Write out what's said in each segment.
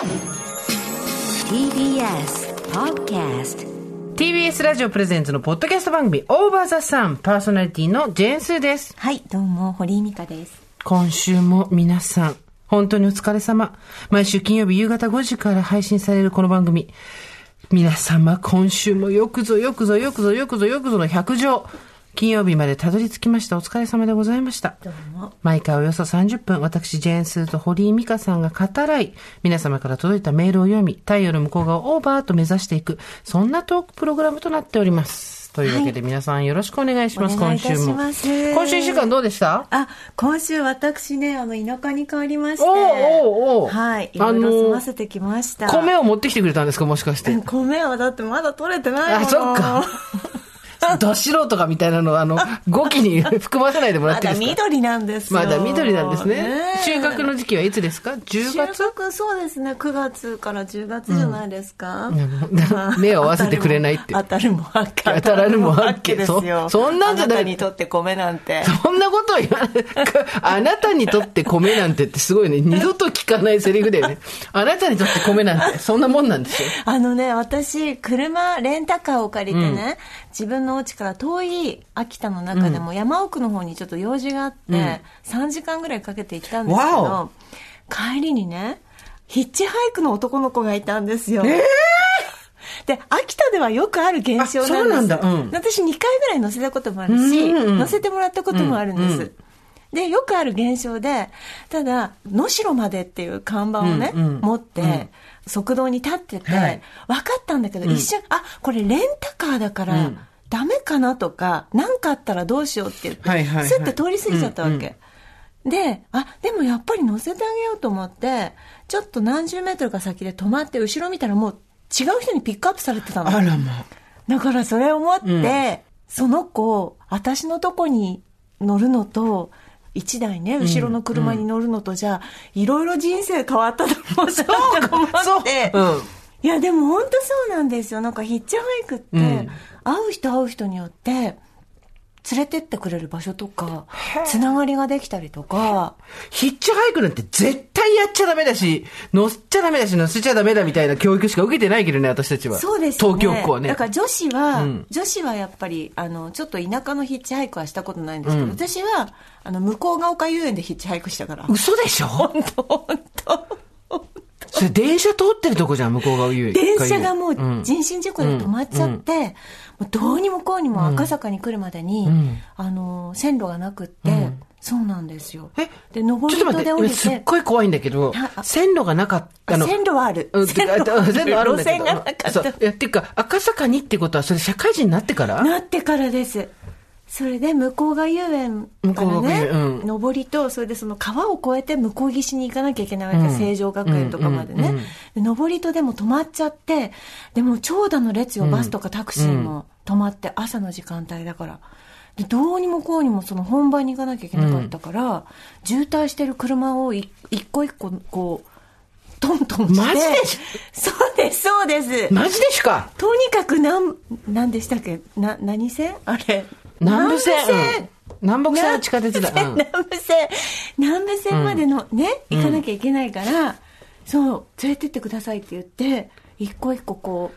TBS Podcast TBS ラジオプレゼンツのポッドキャスト番組オーバーザさんパーソナリティのジェーンスーです。はい、どうも、堀井美香です。今週も皆さん、本当にお疲れ様。毎週金曜日夕方5時から配信されるこの番組。皆様、今週もよくぞよくぞよくぞよくぞよくぞの100条。金曜日までたどり着きました。お疲れ様でございました。どうも。毎回およそ30分、私、ジェーンスーと堀井美香さんが語らい、皆様から届いたメールを読み、太陽の向こう側をオーバーと目指していく、そんなトークプログラムとなっております。というわけで、皆さんよろしくお願いします、お願い今週も。今週一週間どうでした？あ、今週私ね、あの、田舎に変わりまして。おうおうおうはい、いあのろいろ済ませてきました。米を持ってきてくれたんですかもしかして。米はだってまだ取れてないもあ、のそっか。。ど素人かみたいなのを、あの、語気に 含ませないでもらまだっていいですか？緑なんですよ。まだ緑なんですね。え収穫の時期はいつですか ?10 収月穫そうですね、9月から10月じゃないですか。う ん目を合わせてくれないって当たるも当た当たらぬも八卦ですよ。そそんなんじゃないあなたにとって米なんて。そんなことを言わない。あなたにとって米なんてってすごいね。二度と聞かないセリフだよね。あなたにとって米なんて、そんなもんなんですよ。あのね、私、車、レンタカーを借りてね、自分の家から遠い秋田の中でも山奥の方にちょっと用事があって、3時間ぐらいかけて行ったんですけわど、帰りにね、ヒッチハイクの男の子がいたんですよ。で、秋田ではよくある現象なんです。うなんだ。うん。私2回ぐらい乗せたこともあるし、うんうんうん。乗せてもらったこともあるんです。うんうん。で、よくある現象で、ただ、能代までっていう看板をね、うんうん。持って、うん側道に立ってて、はい分かったんだけど、一瞬、あ、これレンタカーだから、うんダメかなとか、何かあったらどうしようって言って、はいはいはいスッて通り過ぎちゃったわけ。で、あ、でもやっぱり乗せてあげようと思って、ちょっと何十メートルか先で止まって、後ろ見たらもう違う人にピックアップされてたの。あらまあ。だからそれを思って、うんその子、私のとこに乗るのと、一台ね、後ろの車に乗るのとじゃ、いろいろ人生変わったと思う。そう思 って。うん。いや、でも本当そうなんですよ。なんかヒッチハイクって、うん会う人会う人によって、連れてってくれる場所とか、つながりができたりとか、ヒッチハイクなんて絶対やっちゃダメだし、乗っちゃダメだし、乗せちゃダメだみたいな教育しか受けてないけどね、私たちは。そうですよね。東京っ子はね。だから女子は、うん女子はやっぱり、あの、ちょっと田舎のヒッチハイクはしたことないんですけど、うん私は、あの、向こうが丘遊園でヒッチハイクしたから。嘘でしょ？本当本当それ電車通ってるとこじゃん、向こう側遊園。電車がもううん。人身事故で止まっちゃって、もうどうにもこうにも赤坂に来るまでに、ん。あの、線路がなくって、ん。そうなんですよ。え？で、上り戸で降り今すってごい怖いんだけどは、あ。線路がなかった。あ線路はある。うん線路。はある線路あるんだけど。路線がなかった。っていうか、赤坂にってことは、それ社会人になってから？なってからです。それで向こうが遊園からね、園うん上りと、それでその川を越えて向こう岸に行かなきゃいけないわけ、うん成城学園とかまでね。うん上りとでも止まっちゃって、でも長蛇の列よ、バスとかタクシーも止まって、朝の時間帯だから。でどうにもこうにもその本番に行かなきゃいけなかったから、渋滞してる車をい一個一個こう、トントンして。マジで？しそうです、そうです。マジでしか？とにかくなん、なんでしたっけ？な、何線？あれ。南部線。南北線は地下鉄だ。うん。南部線、南部線までのね、行かなきゃいけないから、そう、連れてってくださいって言って、一個一個こう、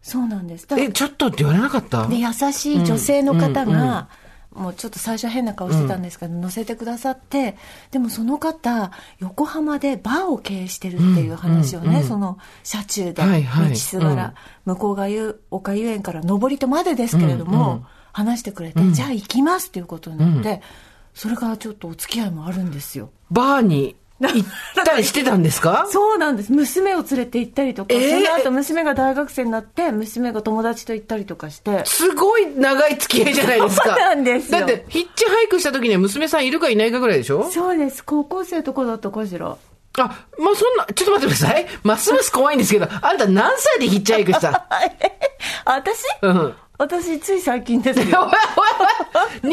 そうなんです。え、ちょっとって言われなかった？で、優しい女性の方が、もうちょっと最初変な顔してたんですけど、乗せてくださって、でもその方、横浜でバーを経営してるっていう話をね、その車中で、道すがら、向こうがゆ丘遊園から上り戸までですけれども、話してくれて、じゃあ行きますっていうことになって、それからちょっとお付き合いもあるんですよ。バーに行ったりしてたんですか？そうなんです。娘を連れて行ったりとか、えーその後娘が大学生になって、娘が友達と行ったりとかして、すごい長い付き合いじゃないですか。そうなんですよだって、ヒッチハイクした時には娘さんいるかいないかぐらいでしょ？そうです。高校生とかだったかしら。あ、まあそんな、ちょっと待ってください。ますます怖いんですけど、あんた何歳でヒッチハイクした？あ 私？うん。私、つい最近ですよ。おい20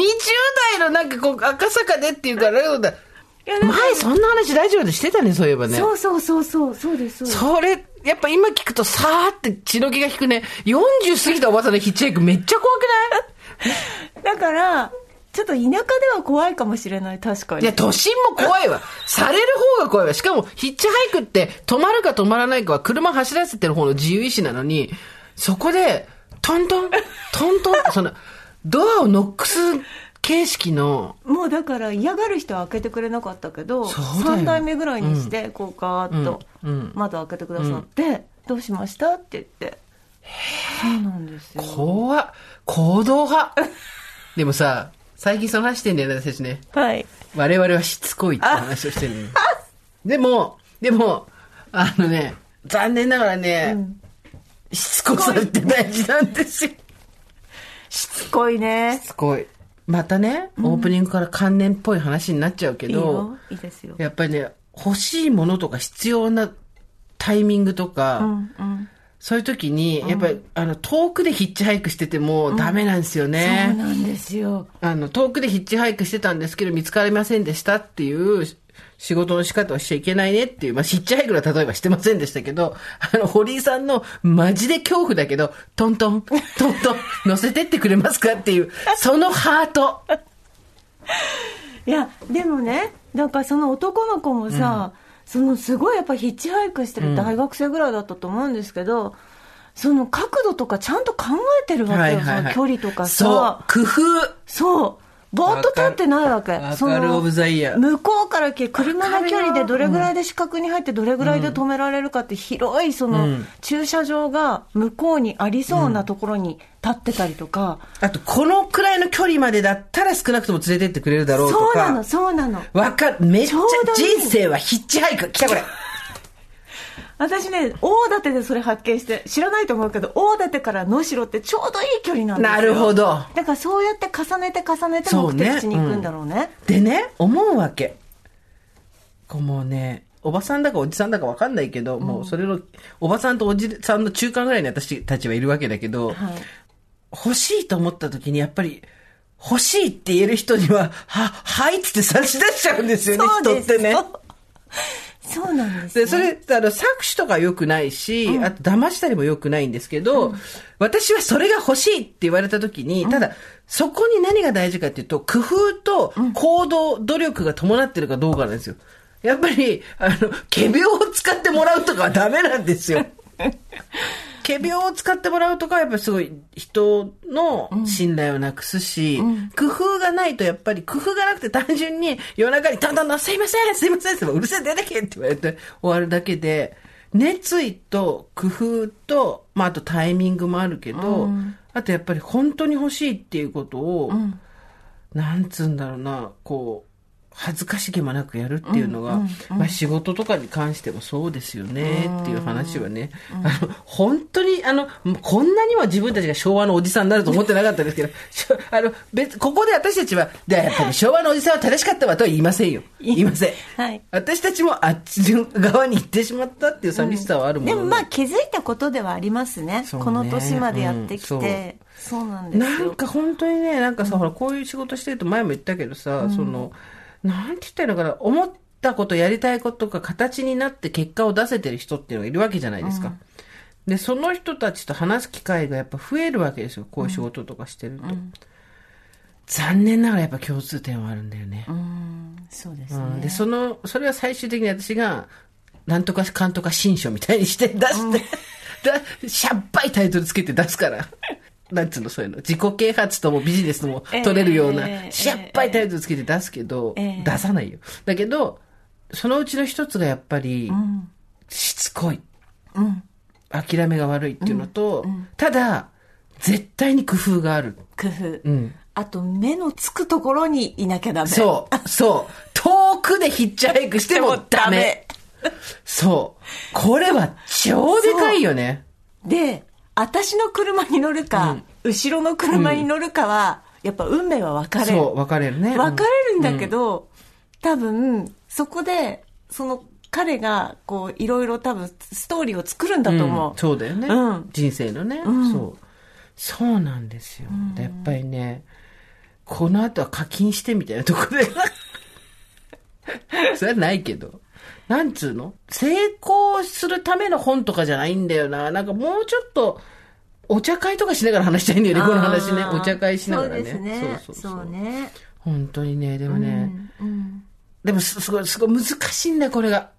代のなんかこう、赤坂でっていうから、いやなんか前そんな話ラジオでしてた？ね、そういえばね。そうそうそうそう、そうです、そうです。それ、やっぱ今聞くとさーって血の気が引くね。40過ぎたおばさんのヒッチハイクめっちゃ怖くない？だから、ちょっと田舎では怖いかもしれない、確かに。いや、都心も怖いわ。される方が怖いわ。しかも、ヒッチハイクって止まるか止まらないかは車走らせてる方の自由意志なのに、そこで、トントン、トントンその、ドアをノックス形式の、もうだから嫌がる人は開けてくれなかったけど、そうだよ3台目ぐらいにして、こうガーッと窓開けてくださって、どうしましたって言って。そうなんですよ。怖っ行動派。でもさ、最近その話してんだよね、私たちね。はい。我々はしつこいって話をしてるのよ。でも、でも、あのね、残念ながらね、しつこさって大事なんですよ。しつこいね。すごい。またね、オープニングから関連っぽい話になっちゃうけどよ、。いいですよ。やっぱりね、欲しいものとか必要なタイミングとか、うんうん。そういう時に、やっぱり、あの、遠くでヒッチハイクしててもダメなんですよそうね。なんですよ。あの、遠くでヒッチハイクしてたんですけど、見つかりませんでしたっていう仕事の仕方をしちゃいけないねっていう、まあ、ヒッチハイクは例えばしてませんでしたけど、あの、堀井さんのマジで恐怖だけど、トントン、トントン、乗せてってくれますかっていう、そのハート。いや、でもね、だからその男の子もさ、そのすごいやっぱヒッチハイクしてる大学生ぐらいだったと思うんですけど、その角度とかちゃんと考えてるわけよ、その距離とかそうさ。、工夫。そう。ぼーっと立ってないわけ。わかるそのわかるオブザイヤー向こうから来て車の距離でどれぐらいで死角に入ってどれぐらいで止められるかって広いそのうん駐車場が向こうにありそうなところに立ってたりとか。あと、このくらいの距離までだったら少なくとも連れてってくれるだろうとか。そうなの、そうなの。わかる。めっちゃ人生はヒッチハイク。来たこれ。私ね、大館でそれ発見して、知らないと思うけど、大館から能代ってちょうどいい距離なんですよ。なるほど。だからそうやって重ねて重ねて目的地に行くんだろうね。でね、思うわけ。こうもうね、おばさんだかおじさんだかわかんないけど、もうそれの、おばさんとおじさんの中間ぐらいに私たちはいるわけだけど、はい。欲しいと思った時にやっぱり、欲しいって言える人には、は、はいっつって差し出しちゃうんですよね、そうです人ってね。そうなんです、で、ね。それ、あの、搾取とか良くないし、あと騙したりも良くないんですけど、私はそれが欲しいって言われた時に、ただ、そこに何が大事かっていうと、工夫と行動、努力が伴ってるかどうかなんですよ。やっぱり、あの、仮病を使ってもらうとかはダメなんですよ。仮病を使ってもらうとかはやっぱりすごい人の信頼をなくすし、工夫がないとやっぱり工夫がなくて単純に夜中にトントントンすいませんすいませんってうるせえ出てけって言われて終わるだけで、熱意と工夫と、まああとタイミングもあるけど、あとやっぱり本当に欲しいっていうことを、なんつうんだろうな、こう、恥ずかしげもなくやるっていうのが、まあ仕事とかに関してもそうですよねっていう話はね、あの、本当に、あの、こんなにも自分たちが昭和のおじさんになると思ってなかったですけど、あの、別、ここで私たちは、で、やっぱり昭和のおじさんは正しかったわとは言いませんよ。言いません。はい私たちもあっちの側に行ってしまったっていう寂しさはあるものでもまあ気づいたことではありますね。ねこの年までやってきて。うんそうなんですよ。なんか本当にね、なんかさ、ほら、こういう仕事してると前も言ったけどさ、その、なんて言ったらいいのかな、思ったこと、やりたいことが形になって結果を出せてる人っていうのがいるわけじゃないですか。で、その人たちと話す機会がやっぱ増えるわけですよ、こういう仕事とかしてると。残念ながらやっぱ共通点はあるんだよね。うん、そうですね。うんで、その、それは最終的に私が、なんとかかんとか新書みたいにして出して、だしゃっぱいタイトルつけて出すから。なんつうの、そういうの。自己啓発ともビジネスとも取れるような、ええしゃっぱいタイトルつけて出すけど、ええ出さないよ。だけど、そのうちの一つがやっぱり、うん、しつこい。うん、諦めが悪いっていうのと、ただ、絶対に工夫がある。工夫。うん。あと、目のつくところにいなきゃダメ。そう、そう。遠くでヒッチハイクしてもダメ。そう。これは超でかいよね。で、私の車に乗るか、後ろの車に乗るかは、やっぱ運命は分かれる。そう、分かれるね。分かれるんだけど、多分、そこで、その彼が、こう、いろいろ多分、ストーリーを作るんだと思う。うんそうだよね、うん人生のね、そう。そうなんですよ。でやっぱりね、この後は課金してみたいなところで。それはないけど。なんつうの？成功するための本とかじゃないんだよな。なんかもうちょっと、お茶会とかしながら話したいんだよね、この話ね。お茶会しながらね。そうですね。そうそうそうね。本当にね、でもね、うんでもすすごい、すごい難しいんだよ、これが。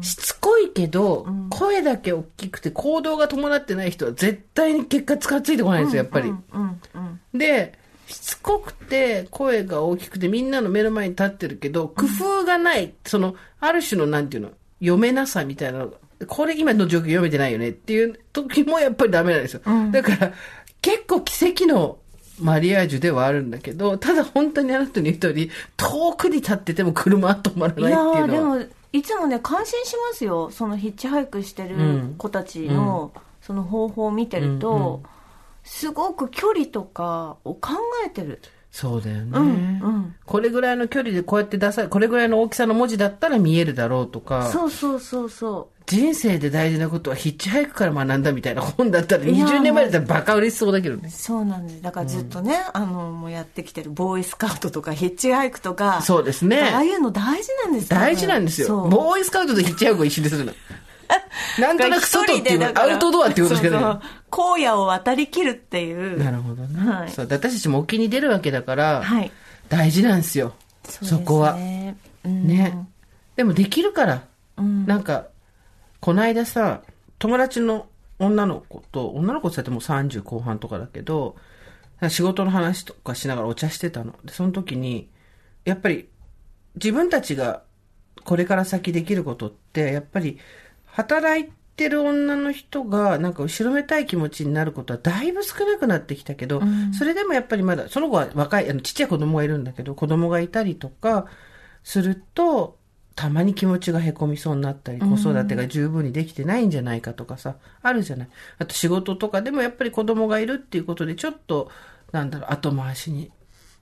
しつこいけど、声だけ大きくて行動が伴ってない人は絶対に結果つかついてこないんですよ、やっぱり。うんうんうんで、しつこくて、声が大きくて、みんなの目の前に立ってるけど、工夫がない、その、ある種の、なんていうの、読めなさみたいなのがこれ今の状況読めてないよねっていう時もやっぱりダメなんですよ。だから、結構奇跡のマリアージュではあるんだけど、ただ本当にあなたの言う通り、遠くに立ってても車は止まらないいやっていうのは。ーでもいつもね感心しますよ。そのヒッチハイクしてる子たちの、その方法を見てると、すごく距離とかを考えてるそうだよね、うんうんこれぐらいの距離でこうやって出さこれぐらいの大きさの文字だったら見えるだろうとか。そうそうそうそ人生で大事なことはヒッチハイクから学んだみたいな本だったらいや20年前だったらバカ嬉しそうだけどねう。そうなんですだからずっとね、あのもうやってきてるボーイスカウトとかヒッチハイクとかそうですねああいうの大事なんです多分大事なんですよ。ボーイスカウトとヒッチハイクを一緒にするの。なんとなく外っていうのはアウトドアっていうことしかない。荒野を渡りきるっていうなるほどね。はいそうで私たちも沖に出るわけだから、はい大事なんですよ。そそこは。ねうんね。でもできるから。うんなんか、この間さ、友達の女の子と、女の子って言ってもう30後半とかだけど、仕事の話とかしながらお茶してたの。で、その時に、やっぱり自分たちがこれから先できることって、やっぱり働いてる女の人がなんか後ろめたい気持ちになることはだいぶ少なくなってきたけど、それでもやっぱりまだ、その子は若い、あのちっちゃい子供がいるんだけど、子供がいたりとかすると、たまに気持ちがへこみそうになったり、子育てが十分にできてないんじゃないかとかさ、あるじゃない。あと仕事とかでもやっぱり子供がいるっていうことで、ちょっと、なんだろう、後回しに、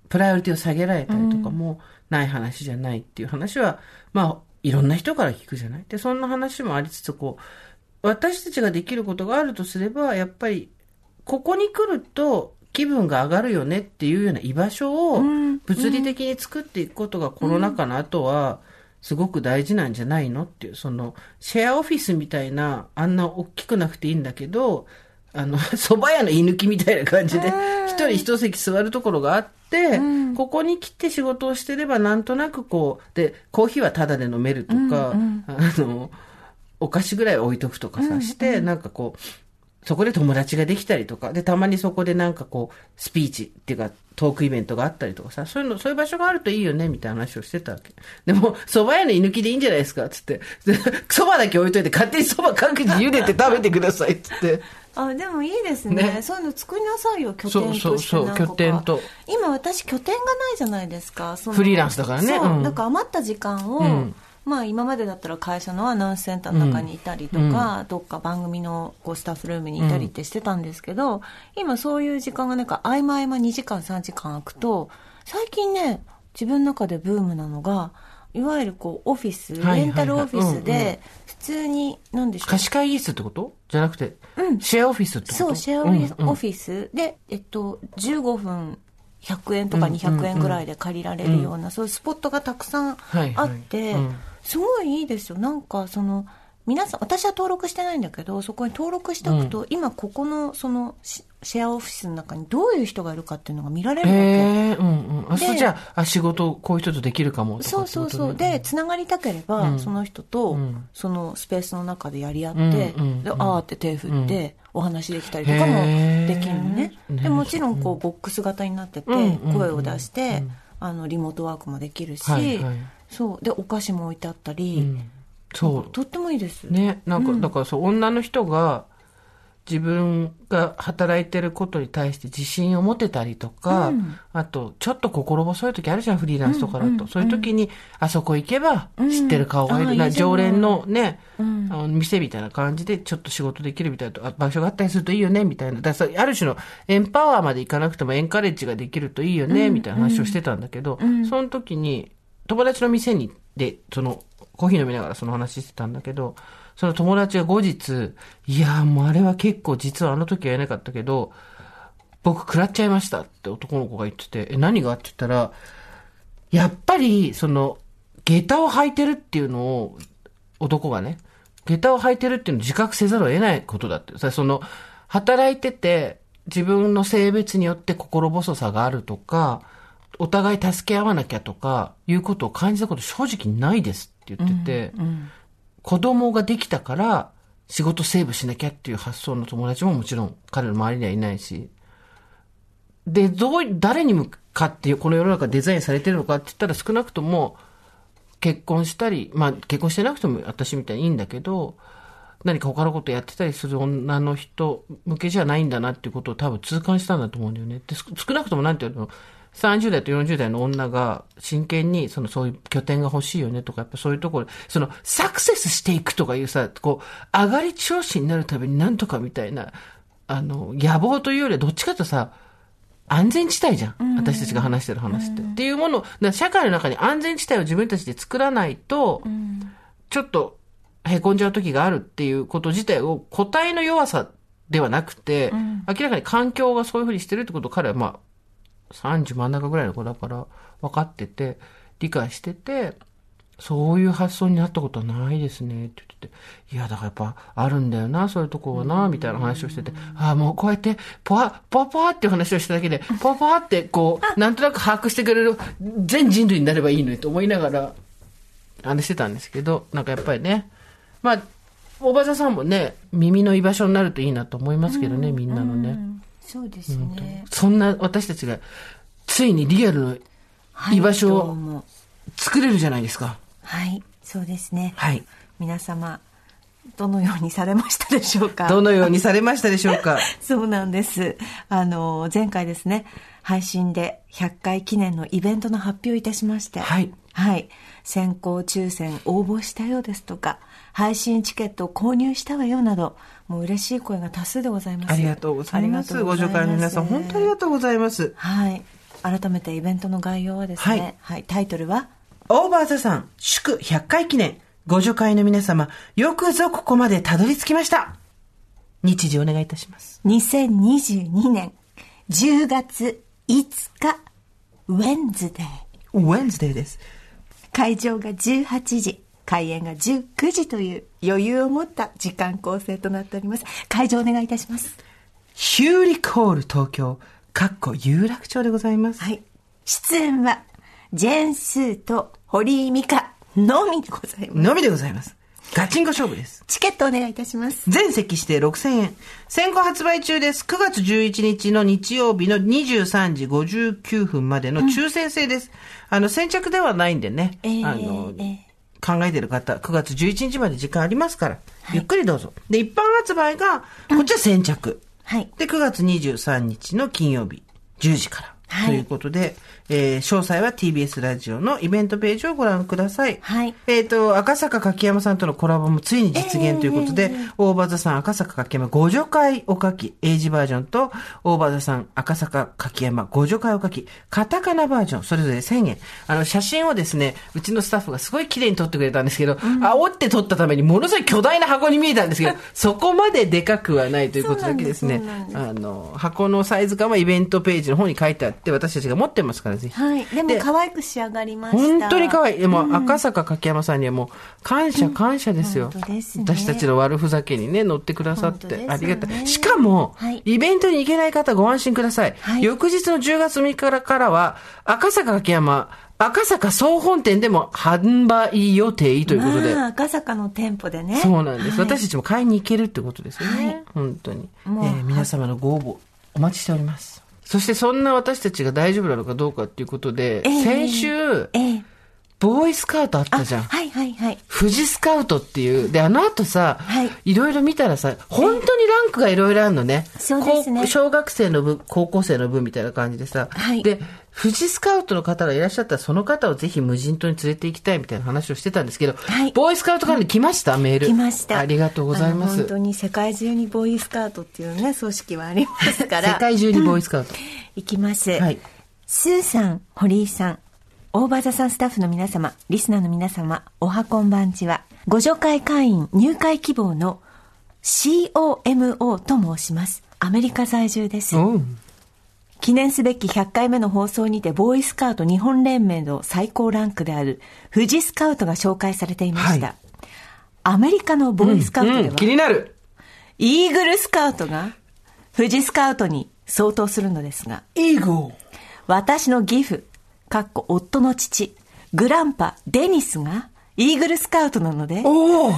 プライオリティを下げられたりとかもない話じゃないっていう話は、まあ、いろんな人から聞くじゃない？で、そんな話もありつつ、こう、私たちができることがあるとすれば、やっぱり、ここに来ると気分が上がるよねっていうような居場所をん物理的に作っていくことがコロナ禍の後は、すごく大事なんじゃないのっていう、その、シェアオフィスみたいな、あんな大きくなくていいんだけど、あの、蕎麦屋の居抜きみたいな感じで、一人一席座るところがあって、ここに来て仕事をしてればなんとなくこう、で、コーヒーはタダで飲めるとか、あの、お菓子ぐらい置いとくとかさして、なんかこう、そこで友達ができたりとか、で、たまにそこでなんかこう、スピーチっていうか、トークイベントがあったりとかさ、そういうの、そういう場所があるといいよね、みたいな話をしてたわけ。でも、蕎麦屋の居抜きでいいんじゃないですか、つって。で蕎麦だけ置いといて、勝手に蕎麦各自茹でて食べてください、つって。あでもいいですね。ね。そういうの作りなさいよ拠点としてそうそうそう拠点と。今私拠点がないじゃないですかフリーランスだからね。そう、うん。だから余った時間を、うん。まあ今までだったら会社のアナウンスセンターの中にいたりとか、どっか番組のこうスタッフルームにいたりってしてたんですけど、今そういう時間がなんか合間合間2時間3時間空くと最近ね自分の中でブームなのがいわゆるこうオフィス、レンタルオフィスで普通に何でしょう？貸し会議室ってこと？じゃなくて、うんシェアオフィスってこと？そう、シェアオフィス,、うんうん。オフィスで、えっと、15分100円とか200円ぐらいで借りられるような、そういうスポットがたくさんあって、うん。すごいいいですよ。なんか、その、皆さん、私は登録してないんだけど、そこに登録しておくと、今ここの、その、シシェアオフィスの中にどういう人がいるかっていうのが見られるわけ。へえ、うんうん。あ、でそうじゃあ、あ、仕事、こういう人とできるかもとかそうってことねそうそう。で、つながりたければ、その人と、ん。そのスペースの中でやり合って、うんうんで、あーって手振って、お話できたりとかもできるのね。ねで、もちろん、こう、ボックス型になってて、うんうん。声を出して、あの、リモートワークもできるし、はいはい。そう。で、お菓子も置いてあったり、うんそう。とってもいいです。ね、なんか、だからそう、女の人が自分が働いてることに対して自信を持てたりとか、うん。あと、ちょっと心細い時あるじゃん、フリーランスとかだと。そういう時に、あそこ行けば知ってる顔がいる。な、あいいじゃない常連のね、うん。あの店みたいな感じでちょっと仕事できるみたいなあ場所があったりするといいよね、みたいな。だからさある種のエンパワーまでいかなくてもエンカレッジができるといいよね、みたいな話をしてたんだけど、その時に友達の店に、で、その、コーヒー飲みながらその話してたんだけど、その友達が後日、いやーもうあれは結構実はあの時は言えなかったけど、僕食らっちゃいましたって男の子が言ってて、え、何が？って言ったら、やっぱり、その、下駄を履いてるっていうのを、男がね、下駄を履いてるっていうのを自覚せざるを得ないことだって。その、働いてて、自分の性別によって心細さがあるとか、お互い助け合わなきゃとか、いうことを感じたこと正直ないですって言ってて、子供ができたから仕事セーブしなきゃっていう発想の友達ももちろん彼の周りにはいないし、で、どう、誰に向かってこの世の中デザインされてるのかって言ったら少なくとも結婚したり、まあ結婚してなくても私みたいにいいんだけど、何か他のことやってたりする女の人向けじゃないんだなっていうことを多分痛感したんだと思うんだよね。で、少なくともなんていうの、30代と40代の女が真剣にそのそういう拠点が欲しいよねとか、やっぱそういうところ、そのサクセスしていくとかいうさ、こう、上がり調子になるためになんとかみたいな、あの、野望というよりはどっちかとさ、安全地帯じゃん。私たちが話してる話って。っていうもの、社会の中に安全地帯を自分たちで作らないと、ちょっと凹んじゃう時があるっていうこと自体を個体の弱さではなくて、明らかに環境がそういうふうにしてるってことを彼はまあ、30真ん中ぐらいの子だから分かってて、理解してて、そういう発想になったことはないですね、って言ってて。いや、だからやっぱあるんだよな、そういうとこはな、みたいな話をしてて。ああ、もうこうやって、ポワ、ポワポワっていう話をしただけで、ポワポワってこう、なんとなく把握してくれる全人類になればいいのにと思いながら、話してたんですけど、なんかやっぱりね、まあ、おばざさんもね、耳の居場所になるといいなと思いますけどね、みんなのね。そうですね。そんな私たちが、ついにリアルの居場所をも作れるじゃないですか。はい、そうですね。はい。皆様、どのようにされましたでしょうか？どのようにされましたでしょうか？そうなんです。あの、前回ですね、配信で100回記念のイベントの発表いたしまして、はい。はい。先行抽選応募したようですとか、配信チケットを購入したわよなど、もう嬉しい声が多数でございます。ありがとうございます。ご助会の皆さん、本当にありがとうございます。はい。改めてイベントの概要はですね、はい、タイトルは、オーバーザさん、祝100回記念、ご助会の皆様、よくぞここまでたどり着きました。日時お願いいたします。2022年10月5日、ウェンズデー。Wednesday です。会場が18時、開演が19時という余裕を持った時間構成となっております。会場お願いいたします。ヒューリックホール東京、かっこ有楽町でございます。はい。出演は、ジェーン・スーと堀井美香のみでございます。のみでございます。ガチンコ勝負です。チケットお願いいたします。全席指定6000円。先行発売中です。9月11日の日曜日の23時59分までの抽選制です。あの、先着ではないんでね。えーあの、えー考えてる方、9月11日まで時間ありますから、ゆっくりどうぞ。で、一般発売が、こっちは先着。はい。で、9月23日の金曜日、10時から。はいということで、えー詳細は TBS ラジオのイベントページをご覧ください。はいえっ、と、赤坂柿山さんとのコラボもついに実現ということで、大場座さん赤坂柿山ご助会おかき、英字バージョンと、大場座さん赤坂柿山ご助会おかき、カタカナバージョン、それぞれ1000円。あの、写真をですね、うちのスタッフがすごい綺麗に撮ってくれたんですけど、煽って撮ったためにものすごい巨大な箱に見えたんですけど、そこまででかくはないということだけですねす。あの、箱のサイズ感はイベントページの方に書いてあって、私たちが持ってますから、ぜひ。はい。でもで可愛く仕上がりました。本当に可愛い。でも、赤坂柿山さんにはもう、感謝感謝ですよ。本当ですね私たちの悪ふざけにね、乗ってくださって、ありがたい。しかも、はいイベントに行けない方ご安心ください。はい翌日の10月6日からは、赤坂柿山、赤坂総本店でも販売予定ということで。まあ、赤坂の店舗でね。そうなんです、はい私たちも買いに行けるってことですよね。はい本当に。え皆様のご応募、お待ちしております。そしてそんな私たちが大丈夫なのかどうかっていうことで、ええ先週、ええ。ボーイスカウトあったじゃん。はいはいはい。富士スカウトっていう。で、あの後さ、はいいろいろ見たらさ、本当にランクがいろいろあるのね。そうですね高小学生の分、高校生の分みたいな感じでさ。はいで、富士スカウトの方がいらっしゃったら、その方をぜひ無人島に連れて行きたいみたいな話をしてたんですけど、はいボーイスカウトからに来ました、メール。来ました。ありがとうございます本。当に世界中にボーイスカウトっていうね、組織はありますから。世界中にボーイスカウト。いきます。はい。スーさん、堀井さん、大場座さんスタッフの皆様、リスナーの皆様、おはこんばんちは、ご助会会員入会希望の COMO と申します。アメリカ在住です。記念すべき100回目の放送にて、ボーイスカウト日本連盟の最高ランクである、富士スカウトが紹介されていました。はいアメリカのボーイスカウトでは、うん、気になる。イーグルスカウトが、富士スカウトに相当するのですが、イーゴ私の義父、かっこ夫の父、グランパ、デニスが、イーグルスカウトなので、おお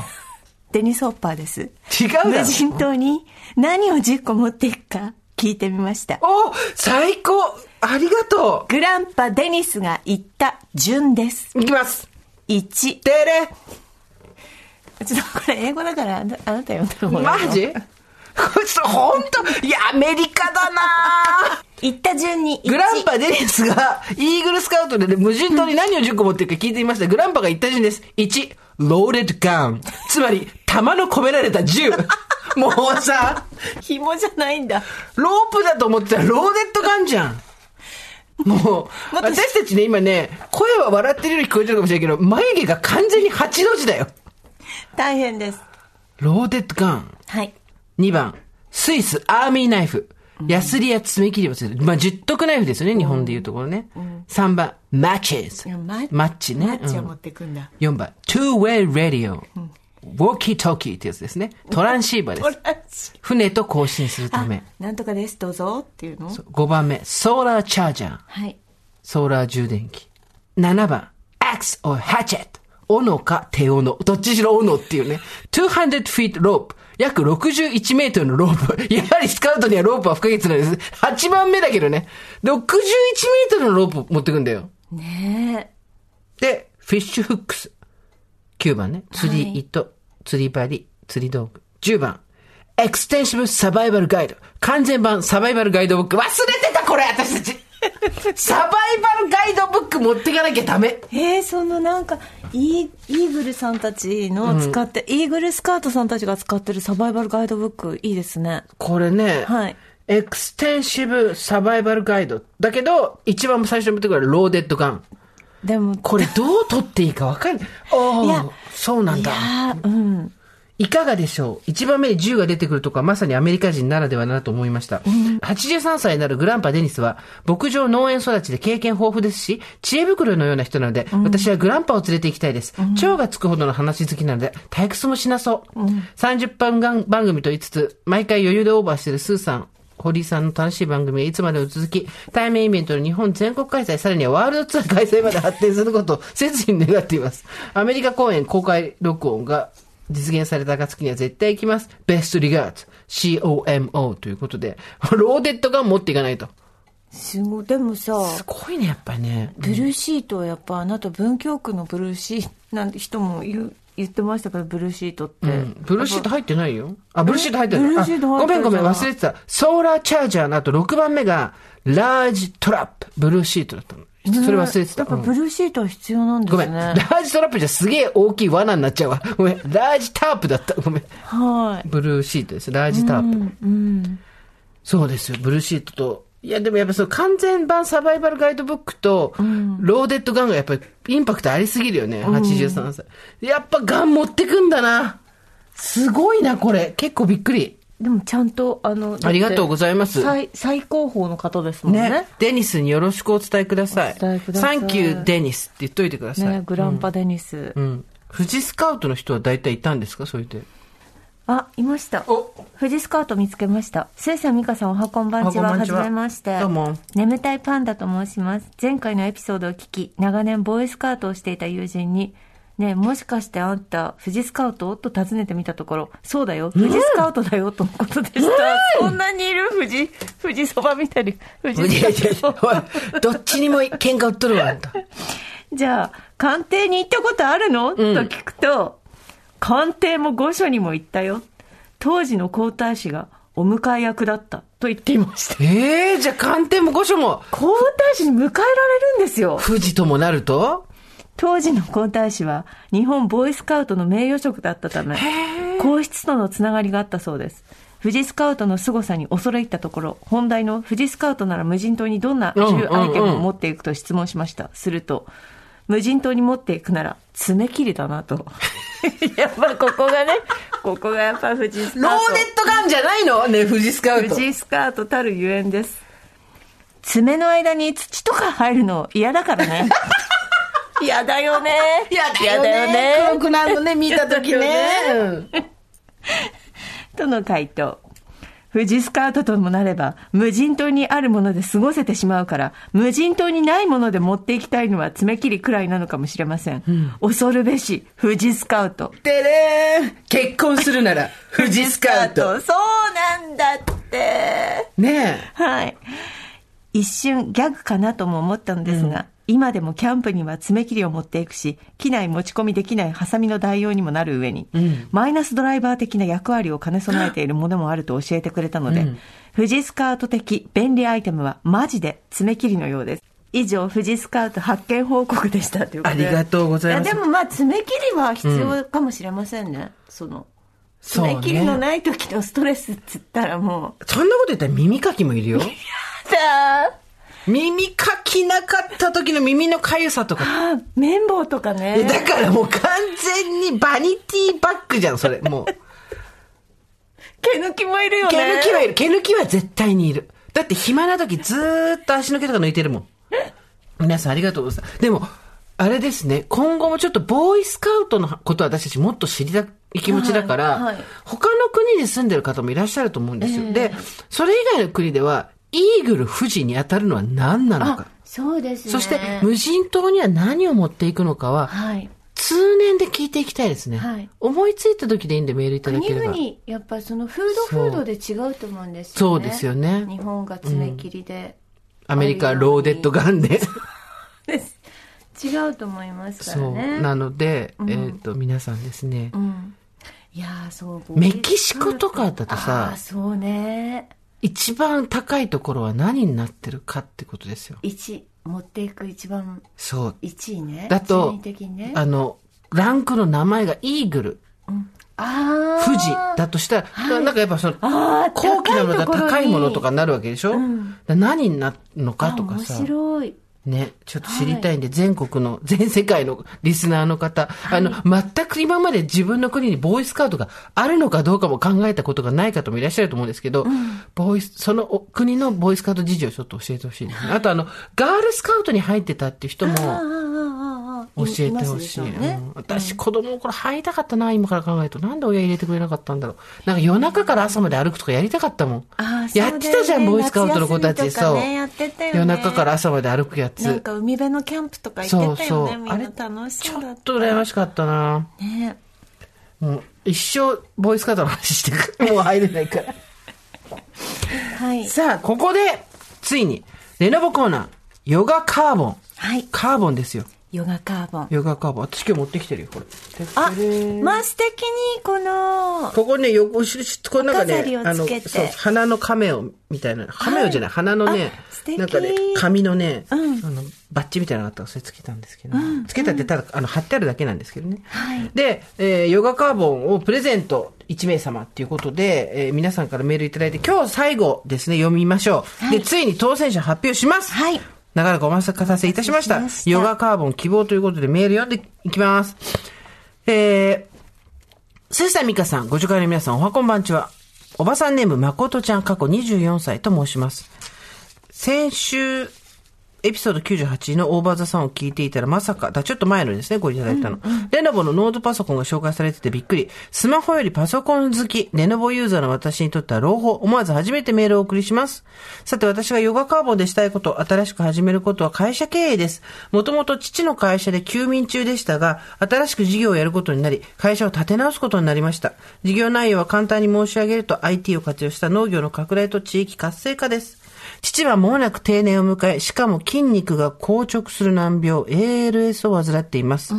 デニスホッパーです。違う無人島に何を10個持っていくか聞いてみました。お最高。ありがとグランパ・デニスが言った順です。ういきます。1。てれちょっとこれ英語だからあなた読んだ方がいいよマジ？本当？いや、アメリカだな言った順に1。グランパ・デニスが、イーグルスカウトで、ね、無人島に何を10個持っていくか聞いてみました。グランパが言った順です。1、ローデッドガン。つまり、弾の込められた銃。もうさ、紐じゃないんだ。ロープだと思ってたらローデッドガンじゃん。もう、私たちね、今ね、声は笑ってるように聞こえてるかもしれないけど、眉毛が完全に8の字だよ。大変です。ローデッドガン。はい。2番、スイスアーミーナイフ。ヤスリや爪切りをする。まあ、十徳ナイフですよね、日本でいうところね。3番、マッチズマッ。チね。うんマッチを持ってくんだ。4番、two-way radio。ウォーキートーキーってやつですね。トランシーバーです。船と交信するため。なんとかです、どうぞっていうの5番目、ソーラーチャージャー。はい。ソーラー充電器。7番、axe or hatchet。斧か手斧。どっちしろ斧っていうね。200 feet rope。約61メートルのロープ。やはりスカウトにはロープは不可欠なんです。8番目だけどね。61メートルのロープ持ってくんだよ。ねで、フィッシュフックス。9番ね。釣り糸、釣り針、釣り道具。10番。エクステンシブサバイバルガイド。完全版サバイバルガイドブック。忘れてたこれ私たちサバイバルガイドブック持ってかなきゃダメ。え。えー、そのなんか、イーグルさんたちの使って、イーグルスカートさんたちが使ってるサバイバルガイドブック、いいですね。これね、はいエクステンシブサバイバルガイド。だけど、一番最初に持ってくるローデッドガン。でも、これどう取っていいかわかんない。お いやー、そうなんだ。あーうん。いかがでしょう？一番目に銃が出てくるとこはまさにアメリカ人ならではだなと思いました。83歳になるグランパ・デニスは、牧場農園育ちで経験豊富ですし、知恵袋のような人なので、私はグランパを連れて行きたいです。蝶がつくほどの話好きなので、退屈もしなそう。30分番番組と言いつつ、毎回余裕でオーバーしているスーさん、堀井さんの楽しい番組はいつまでも続き、対面イベントの日本全国開催、さらにはワールドツアー開催まで発展することを切に願っています。アメリカ公演公開録音が実現された暁には絶対行きます。ベストリガード COMO ということで、ローデッドガン持っていかないと。すごい。でもさ、すごいね、やっぱりね。ブルーシートはやっぱあなた文京区のブルーシートなんて人も言う言ってましたから、ブルーシートって。うんブルーシート入ってないよ。あ、ブルーシート入ってる。ブルーシート入ってるあごめんごめん、忘れてた。ソーラーチャージャーの後6番目が、ラージトラップ。ブルーシートだったの。それ忘れてた。やっぱうんブルーシートは必要なんでごめん。すね。ラージトラップじゃすげえ大きい罠になっちゃうわ。ごめん。ラージタープだった。ごめん。はい。ブルーシートです。ラージタープ。うん。そうですよ。ブルーシートと。いや、でもやっぱその完全版サバイバルガイドブックと、ローデッドガンがやっぱりインパクトありすぎるよね。83歳。やっぱガン持ってくんだな。すごいな、これ。結構びっくり。でもちゃんと、あの、ありがとうございます最、最高峰の方ですもんね。ね。デニスによろしくお伝えください。お伝えくださいサンキューデニスって言っといてください。ね、グランパデニス。うん。富士スカウトの人は大体いたんですか？そういうて。あ、いました。お富士スカート見つけました。スーさん、ミカさん、おはこんばんちは。はじめまして。どうも眠たいパンダと申します。前回のエピソードを聞き、長年ボーイスカートをしていた友人に、ねえもしかしてあんた、富士スカウトと尋ねてみたところ、そうだよ、富士スカウトだよ、とのことでした。そんなにいる富士、富士そば見たり、富士いやいやいスカどっちにも喧嘩売っとるわ、あんた。じゃあ、官邸に行ったことあるの、と聞くと、官邸も御所にも行ったよ。当時の皇太子がお迎え役だった。と言っていました。ええじゃあ官邸も御所も、皇太子に迎えられるんですよ。富士ともなると？当時の皇太子は日本ボーイスカウトの名誉職だったため、皇室とのつながりがあったそうです。富士スカウトの凄さに恐れ入ったところ、本題の富士スカウトなら無人島にどんなうんうん銃アイテムを持っていくと質問しました。すると、無人島に持っていくなら爪切りだなと。やっぱここがね、ここがやっぱ富士スカウト。ローデッドガンじゃないの？ね、富士スカウト。富士スカートたるゆえんです。爪の間に土とか入るの嫌だからね。嫌だよね。やだよね。黒くなるのね、見たときね。うんとの回答。富士スカートともなれば、無人島にあるもので過ごせてしまうから、無人島にないもので持っていきたいのは爪切りくらいなのかもしれません。恐るべし、富士スカウト。てれーん結婚するなら、富士スカウト。そうなんだって。ねはい。一瞬ギャグかなとも思ったのですが、今でもキャンプには爪切りを持っていくし、機内持ち込みできないハサミの代用にもなる上に、マイナスドライバー的な役割を兼ね備えているものもあると教えてくれたので、富士スカート的便利アイテムはマジで爪切りのようです。以上、富士スカート発見報告でしたということで。ありがとうございますやでもまあ、爪切りは必要かもしれませんね。その、そうね爪切りのない時のストレスって言ったらもう、そんなこと言ったら耳かきもいるよ。さあ、耳かきなかった時の耳のかゆさとか。あ綿棒とかね。だからもう完全にバニティバッグじゃん、それ。もう。毛抜きもいるよね。毛抜きはいる。毛抜きは絶対にいる。だって暇な時ずーっと足の毛とか抜いてるもん。皆さんありがとうございます。でも、あれですね、今後もちょっとボーイスカウトのことは私たちもっと知りたい気持ちだから、はいはい他の国に住んでる方もいらっしゃると思うんですよ。で、それ以外の国では、イーグル富士に当たるのは何なのかあ。、そうですね。そして、無人島には何を持っていくのかは、はい。通年で聞いていきたいですね。はい思いついた時でいいんでメールいただければ。国々、やっぱそのフードフードで違うと思うんですよね。そうですよね日本が爪切りで。アメリカはローデッドガンで。です。違うと思いますからそう。ね。なので、えっ、と、皆さんですね、うん。いやーそう。メキシコとかだとさそうね。一番高いところは何になってるかってことですよ。一持っていく一番、そう。一位ね。だとね。あの、ランクの名前がイーグル、あー富士だとしたら、なんかやっぱその、高貴なものが高いものとかになるわけでしょ、だから何になるのかとかさ。あ面白い。ね、ちょっと知りたいんで、全国の、全世界のリスナーの方、あの、全く今まで自分の国にボーイスカウトがあるのかどうかも考えたことがない方もいらっしゃると思うんですけど、ボーイス、そのお国のボーイスカウト事情をちょっと教えてほしいです。ね。あとあの、ガールスカウトに入ってたっていう人も、教えてほしい。ねうん私、子供の頃入りたかったな、今から考えると。なんで親入れてくれなかったんだろう。なんか夜中から朝まで歩くとかやりたかったもん。あーやってたじゃん、ねボーイスカウトの子たち。そう。ね夜中から朝まで歩くやつ。なんか海辺のキャンプとか行ってたよね。そうそうみんな楽しちょっそうだった。と羨ましかったな。ねもう一生ボーイスカウトの話してくる。もう入れないから。はい。さあ、ここで、ついに、レノボコーナー、ヨガカーボン。はい。カーボンですよ。ヨガカーボン。ヨガカーボン。私今日持ってきてるよ、これ。あまあ素敵にこの、ここね、横、この中ね、あの、そう、花の亀を、みたいな、亀をじゃない、花のねなんかね、紙のね、うんあの、バッジみたいなのがあったらそれつけたんですけど、つけたってただ、あの、貼ってあるだけなんですけどね。はいで、えーヨガカーボンをプレゼント1名様っていうことで、えー皆さんからメールいただいて、今日最後ですね、読みましょう。で、ついに当選者発表します。はい。長らくお待たせいたしました。ヨガカーボン希望ということでメール読んでいきます。えー、スーサミカさん、ご助会の皆さん、おはこんばんちは。おばさんネーム、まことちゃん、過去24歳と申します。先週、エピソード98のオーバーザさんを聞いていたらまさか、だ、ちょっと前のですね、ごいただいたの。レノボのノートパソコンが紹介されててびっくり。スマホよりパソコン好き、レノボユーザーの私にとっては朗報。思わず初めてメールをお送りします。さて私がヨガカーボンでしたいこと、新しく始めることは会社経営です。もともと父の会社で休眠中でしたが、新しく事業をやることになり、会社を立て直すことになりました。事業内容は簡単に申し上げると IT を活用した農業の拡大と地域活性化です。父は間もなく定年を迎え、しかも筋肉が硬直する難病、ALS を患っています。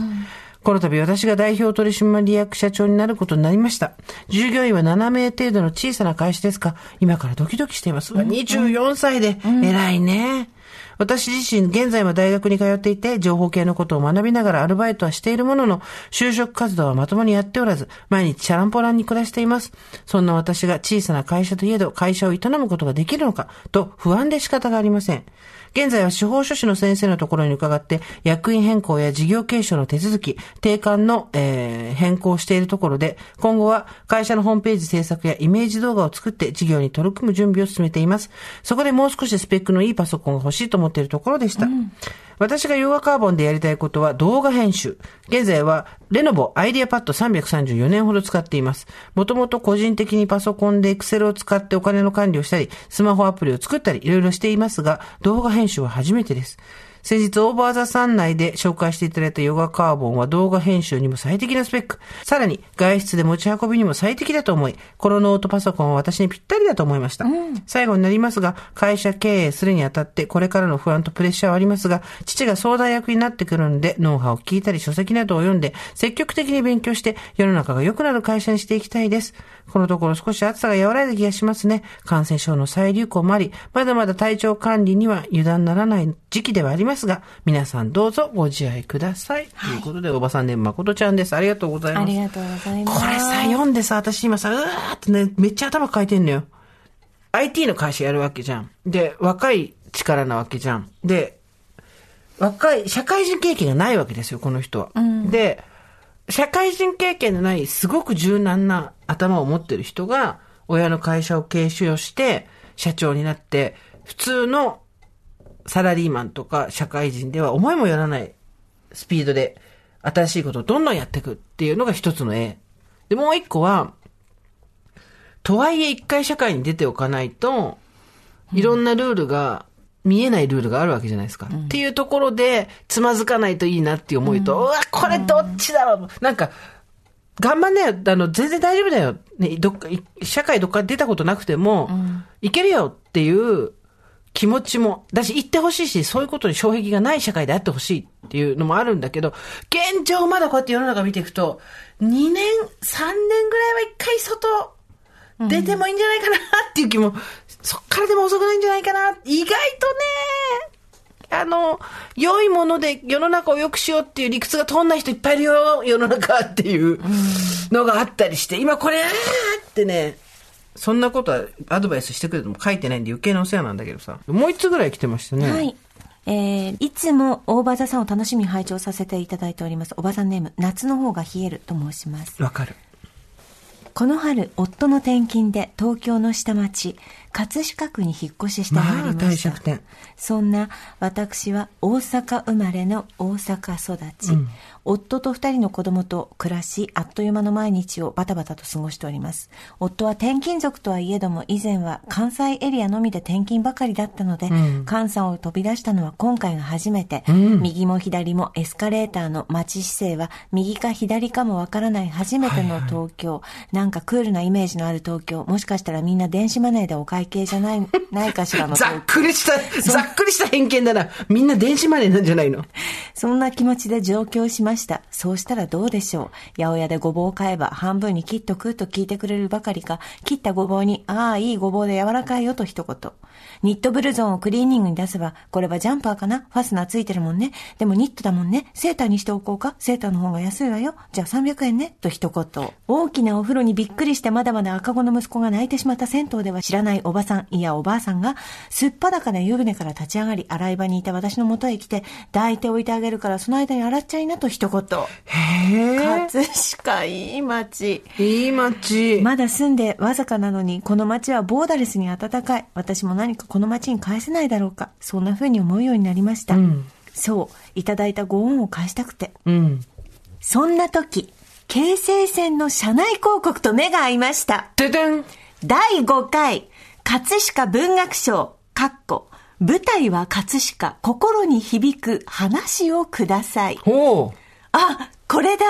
この度私が代表取締役社長になることになりました。従業員は7名程度の小さな会社ですが、今からドキドキしています。うわ24歳で、偉いね。私自身、現在も大学に通っていて、情報系のことを学びながらアルバイトはしているものの、就職活動はまともにやっておらず、毎日チャランポランに暮らしています。そんな私が小さな会社といえど、会社を営むことができるのか、と不安で仕方がありません。現在は司法書士の先生のところに伺って、役員変更や事業継承の手続き、定款の、えー変更をしているところで、今後は会社のホームページ制作やイメージ動画を作って事業に取り組む準備を進めています。そこでもう少しスペックのいいパソコンが欲しいと思っているところでした。私が Yoga Carbon でやりたいことは動画編集。現在は Lenovo IdeaPad 334年ほど使っています。もともと個人的にパソコンでエクセルを使ってお金の管理をしたり、スマホアプリを作ったり、いろいろしていますが、動画編集は初めてです。先日、 OVER THE SUN 内で紹介していただいた Yoga Carbon は動画編集にも最適なスペック。さらに、外出で持ち運びにも最適だと思い、このノートパソコンは私にぴったりだと思いました。最後になりますが、会社経営するにあたって、これからの不安とプレッシャーはありますが、父が相談役になってくるので、ノウハウを聞いたり書籍などを読んで、積極的に勉強して、世の中が良くなる会社にしていきたいです。このところ少し暑さが和らいだ気がしますね。感染症の再流行もあり、まだまだ体調管理には油断ならない時期ではありますが、皆さんどうぞご自愛ください。ということで、おばさんね、まことちゃんです。ありがとうございます。ありがとうございます。これさ、読んでさ、私今さ、うわーってね、めっちゃ頭抱えてんのよ。IT の会社やるわけじゃん。で、若い力なわけじゃん。で、若い、社会人経験がないわけですよ、この人は。で、社会人経験のない、すごく柔軟な頭を持ってる人が、親の会社を継承して、社長になって、普通のサラリーマンとか社会人では思いもよらないスピードで新しいことをどんどんやっていくっていうのが一つの絵。で、もう一個は、とはいえ一回社会に出ておかないと、いろんなルールが、見えないルールがあるわけじゃないですか。っていうところで、つまずかないといいなっていう思いと、うわ、これどっちだろう。なんか、頑張んなよ。あの、全然大丈夫だよ。ね、どっか、い社会どっか出たことなくても、いけるよっていう気持ちも、だし、言ってほしいし、そういうことに障壁がない社会であってほしいっていうのもあるんだけど、現状まだこうやって世の中見ていくと、2年、3年ぐらいは一回外、出てもいいんじゃないかなっていう気も、そっからでも遅くないんじゃないかな。意外とね、あの、良いもので世の中を良くしようっていう理屈が通んない人いっぱいいるよ、世の中っていうのがあったりして、今これ、ってね、そんなことはアドバイスしてくれても書いてないんで余計なお世話なんだけどさ。もう一つぐらい来てましたね。はい。えー、いつも大場座さんを楽しみに拝聴させていただいております。おばさんネーム、夏の方が冷えると申します。わかる。この春、夫の転勤で東京の下町、葛飾区に引っ越ししてまいりましたまあした。退職点そんな私は大阪生まれの大阪育ち、夫と二人の子供と暮らし、あっという間の毎日をバタバタと過ごしております。夫は転勤族とはいえども、以前は関西エリアのみで転勤ばかりだったので、関西を飛び出したのは今回が初めて、右も左もエスカレーターの待ち姿勢は右か左かもわからない初めての東京、なんかクールなイメージのある東京、もしかしたらみんな電子マネーでお会計じゃない、ないかしらのざ東っくりした、ざっくりした偏見だな。みんな電子マネーなんじゃないの？そんな気持ちで上京しました。そうしたらどうでしょう。八百屋でごぼうを買えば半分に切っとくと聞いてくれるばかりか、切ったごぼうに、ああ、いいごぼうで柔らかいよと一言。ニットブルゾンをクリーニングに出せば、これはジャンパーかな？ファスナーついてるもんね。でもニットだもんね。セーターにしておこうか？セーターの方が安いわよ。じゃあ300円ね。と一言。大きなお風呂にびっくりしてまだまだ赤子の息子が泣いてしまった銭湯では知らないおばさん、いやおばあさんが、すっぱだかな湯船から立ち上がり、洗い場にいた私の元へ来て、抱いておいてあげるからその間に洗っちゃいなと一言。へえ。葛飾いい街。いい街。まだ住んでわずかなのに、この街はボーダレスに暖かい。私も何かこの街に返せないだろうか。そんな風に思うようになりました。そう、いただいたご恩を返したくて。うん。そんな時、京成線の車内広告と目が合いました。ててん。第5回、葛飾文学賞、かっこ、舞台は葛飾、心に響く話をください。ほう。あ、これだ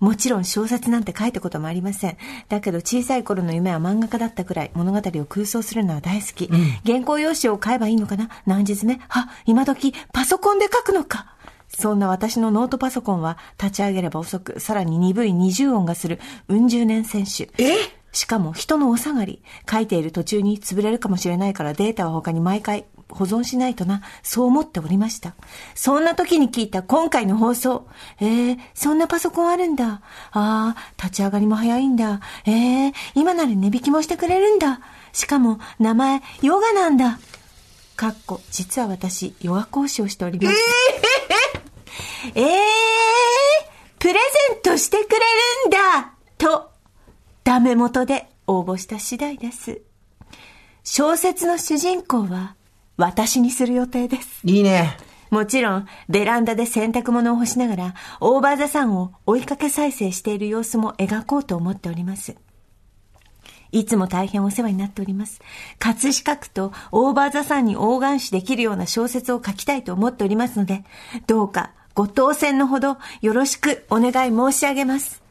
もちろん小説なんて書いたこともありません。だけど小さい頃の夢は漫画家だったくらい物語を空想するのは大好き。原稿用紙を買えばいいのかな？何日目？あ、今時パソコンで書くのかそんな私のノートパソコンは立ち上げれば遅く、さらに鈍い二重音がするうん十年選手。え？しかも人のお下がり。書いている途中に潰れるかもしれないからデータは他に毎回保存しないとな。そう思っておりました。そんな時に聞いた今回の放送。えー、そんなパソコンあるんだ。あー、立ち上がりも早いんだ。えー、今なら値引きもしてくれるんだ。しかも、名前、ヨガなんだ。かっこ、実は私、ヨガ講師をしております。えー、プレゼントしてくれるんだと、ダメ元で応募した次第です。小説の主人公は、私にする予定です。いいね。もちろん、ベランダで洗濯物を干しながら、オーバーザさんを追いかけ再生している様子も描こうと思っております。いつも大変お世話になっております。葛飾区とオーバーザさんに大願視できるような小説を書きたいと思っておりますので、どうかご当選のほどよろしくお願い申し上げます。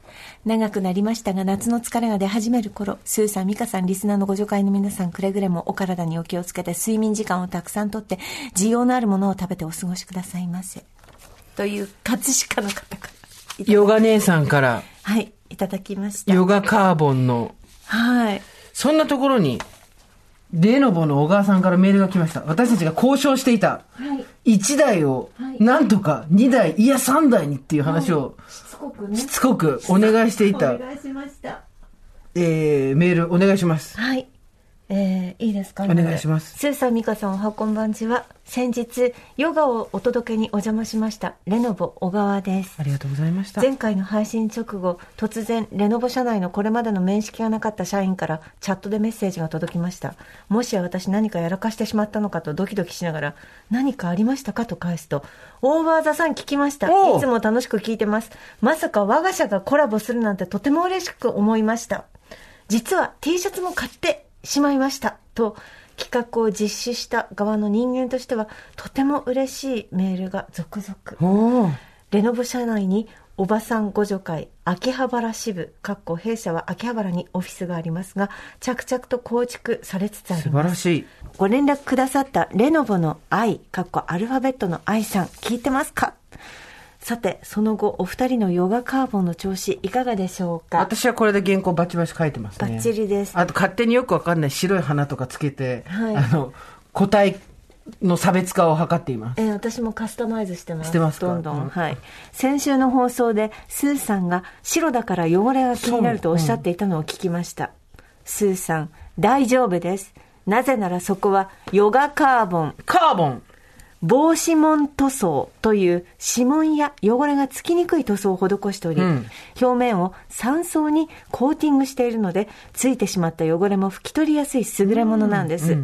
長くなりましたが、夏の疲れが出始める頃、スーさん、ミカさん、リスナーのご助会の皆さん、くれぐれもお体にお気をつけて、睡眠時間をたくさんとって、需要のあるものを食べてお過ごしくださいませ。という、葛飾の方から。ヨガ姉さんから、はい、いただきました。ヨガカーボンの、はい。そんなところに、レノボの小川さんからメールが来ました。私たちが交渉していた、1台を、なんとか2台、いや3台にっていう話を、しつこくお願いしていた、お願いしました。えー、メールお願いします。はい。えー、いいですかお願いしますスーさん、ミカさん、おはこんばんちは。先日、ヨガをお届けにお邪魔しました。レノボ小川です。ありがとうございました。前回の配信直後、突然、レノボ社内のこれまでの面識がなかった社員からチャットでメッセージが届きました。もしや私何かやらかしてしまったのかとドキドキしながら、何かありましたかと返すと、オーバーザさん聞きました。いつも楽しく聞いてます。まさか我が社がコラボするなんてとても嬉しく思いました。実は T シャツも買ってしまいました。と、企画を実施した側の人間としては、とても嬉しいメールが続々。レノボ社内におばさん互助会秋葉原支部かっこ弊社は秋葉原にオフィスがありますが着々と構築されつつあり素晴ますらしい。ご連絡くださったレノボの愛かっこアルファベットの愛さん聞いてますか？さてその後お二人のヨガカーボンの調子いかがでしょうか？私はこれで原稿バチバチ書いてますね。バッチリですあと勝手によくわかんない白い花とかつけて、はいあの、個体の差別化を図っています。えー私もカスタマイズしてます。してますか？どんどん。うんはい。先週の放送で、スーさんが白だから汚れが気になるとおっしゃっていたのを聞きました。スーさん、大丈夫です。なぜならそこはヨガカーボン、カーボン防指紋塗装という指紋や汚れがつきにくい塗装を施しており、うん表面を3層にコーティングしているので、ついてしまった汚れも拭き取りやすい優れものなんです。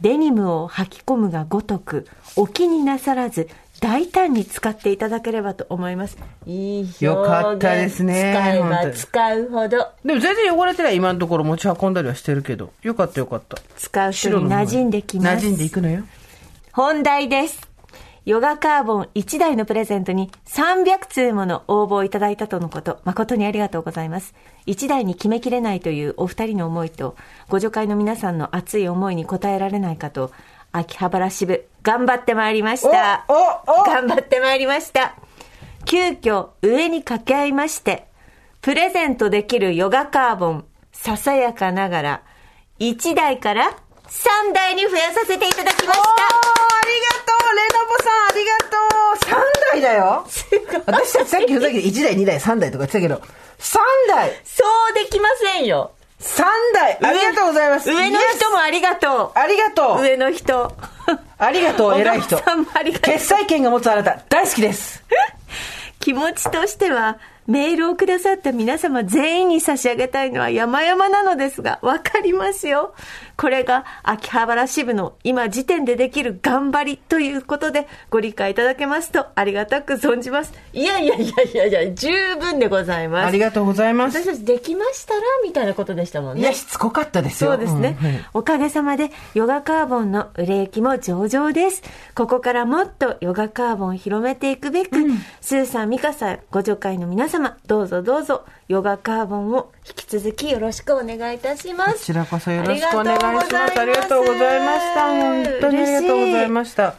デニムを履き込むがごとく、お気になさらず、大胆に使っていただければと思います。いい表現よかったですね使えば使うほど、でも全然汚れてない今のところ持ち運んだりはしてるけど。よかったよかった。使う人に馴染んできます。馴染んでいくのよ。本題です。ヨガカーボン1台のプレゼントに300通もの応募をいただいたとのこと、誠にありがとうございます。1台に決めきれないというお二人の思いと、ご助会の皆さんの熱い思いに応えられないかと、秋葉原支部、頑張ってまいりました。頑張ってまいりました。急遽上に掛け合いまして、プレゼントできるヨガカーボン、ささやかながら、1台から3台に増やさせていただきました。ありがとうレノボさんありがとう !3 台だよ私たちさっきふざけて1台、2台、3台とか言ってたけど、3台そうできませんよ。!3 台ありがとうございます上の人もありがとありがとう。う上の人。ありがとう、偉い人お父さんもありがとう決済権が持つあなた、大好きです 気持ちとしては、メールをくださった皆様全員に差し上げたいのは山々なのですが、わかりますよ。これが秋葉原支部の今時点でできる頑張りということでご理解いただけますとありがたく存じます。いやいやいやいやいや、十分でございます。ありがとうございます私。たちできましたらみたいなことでしたもんね。いや、しつこかったですよ。そうですね、んはいおかげさまでヨガカーボンの売れ行きも上々です。ここからもっとヨガカーボンを広めていくべく、スーさん、ミカさん、ご助会の皆様、どうぞどうぞヨガカーボンを引き続きよろしくお願いいたします。こちらこそよろしくお願いします。ありがとうございました。本当にありがとうございました。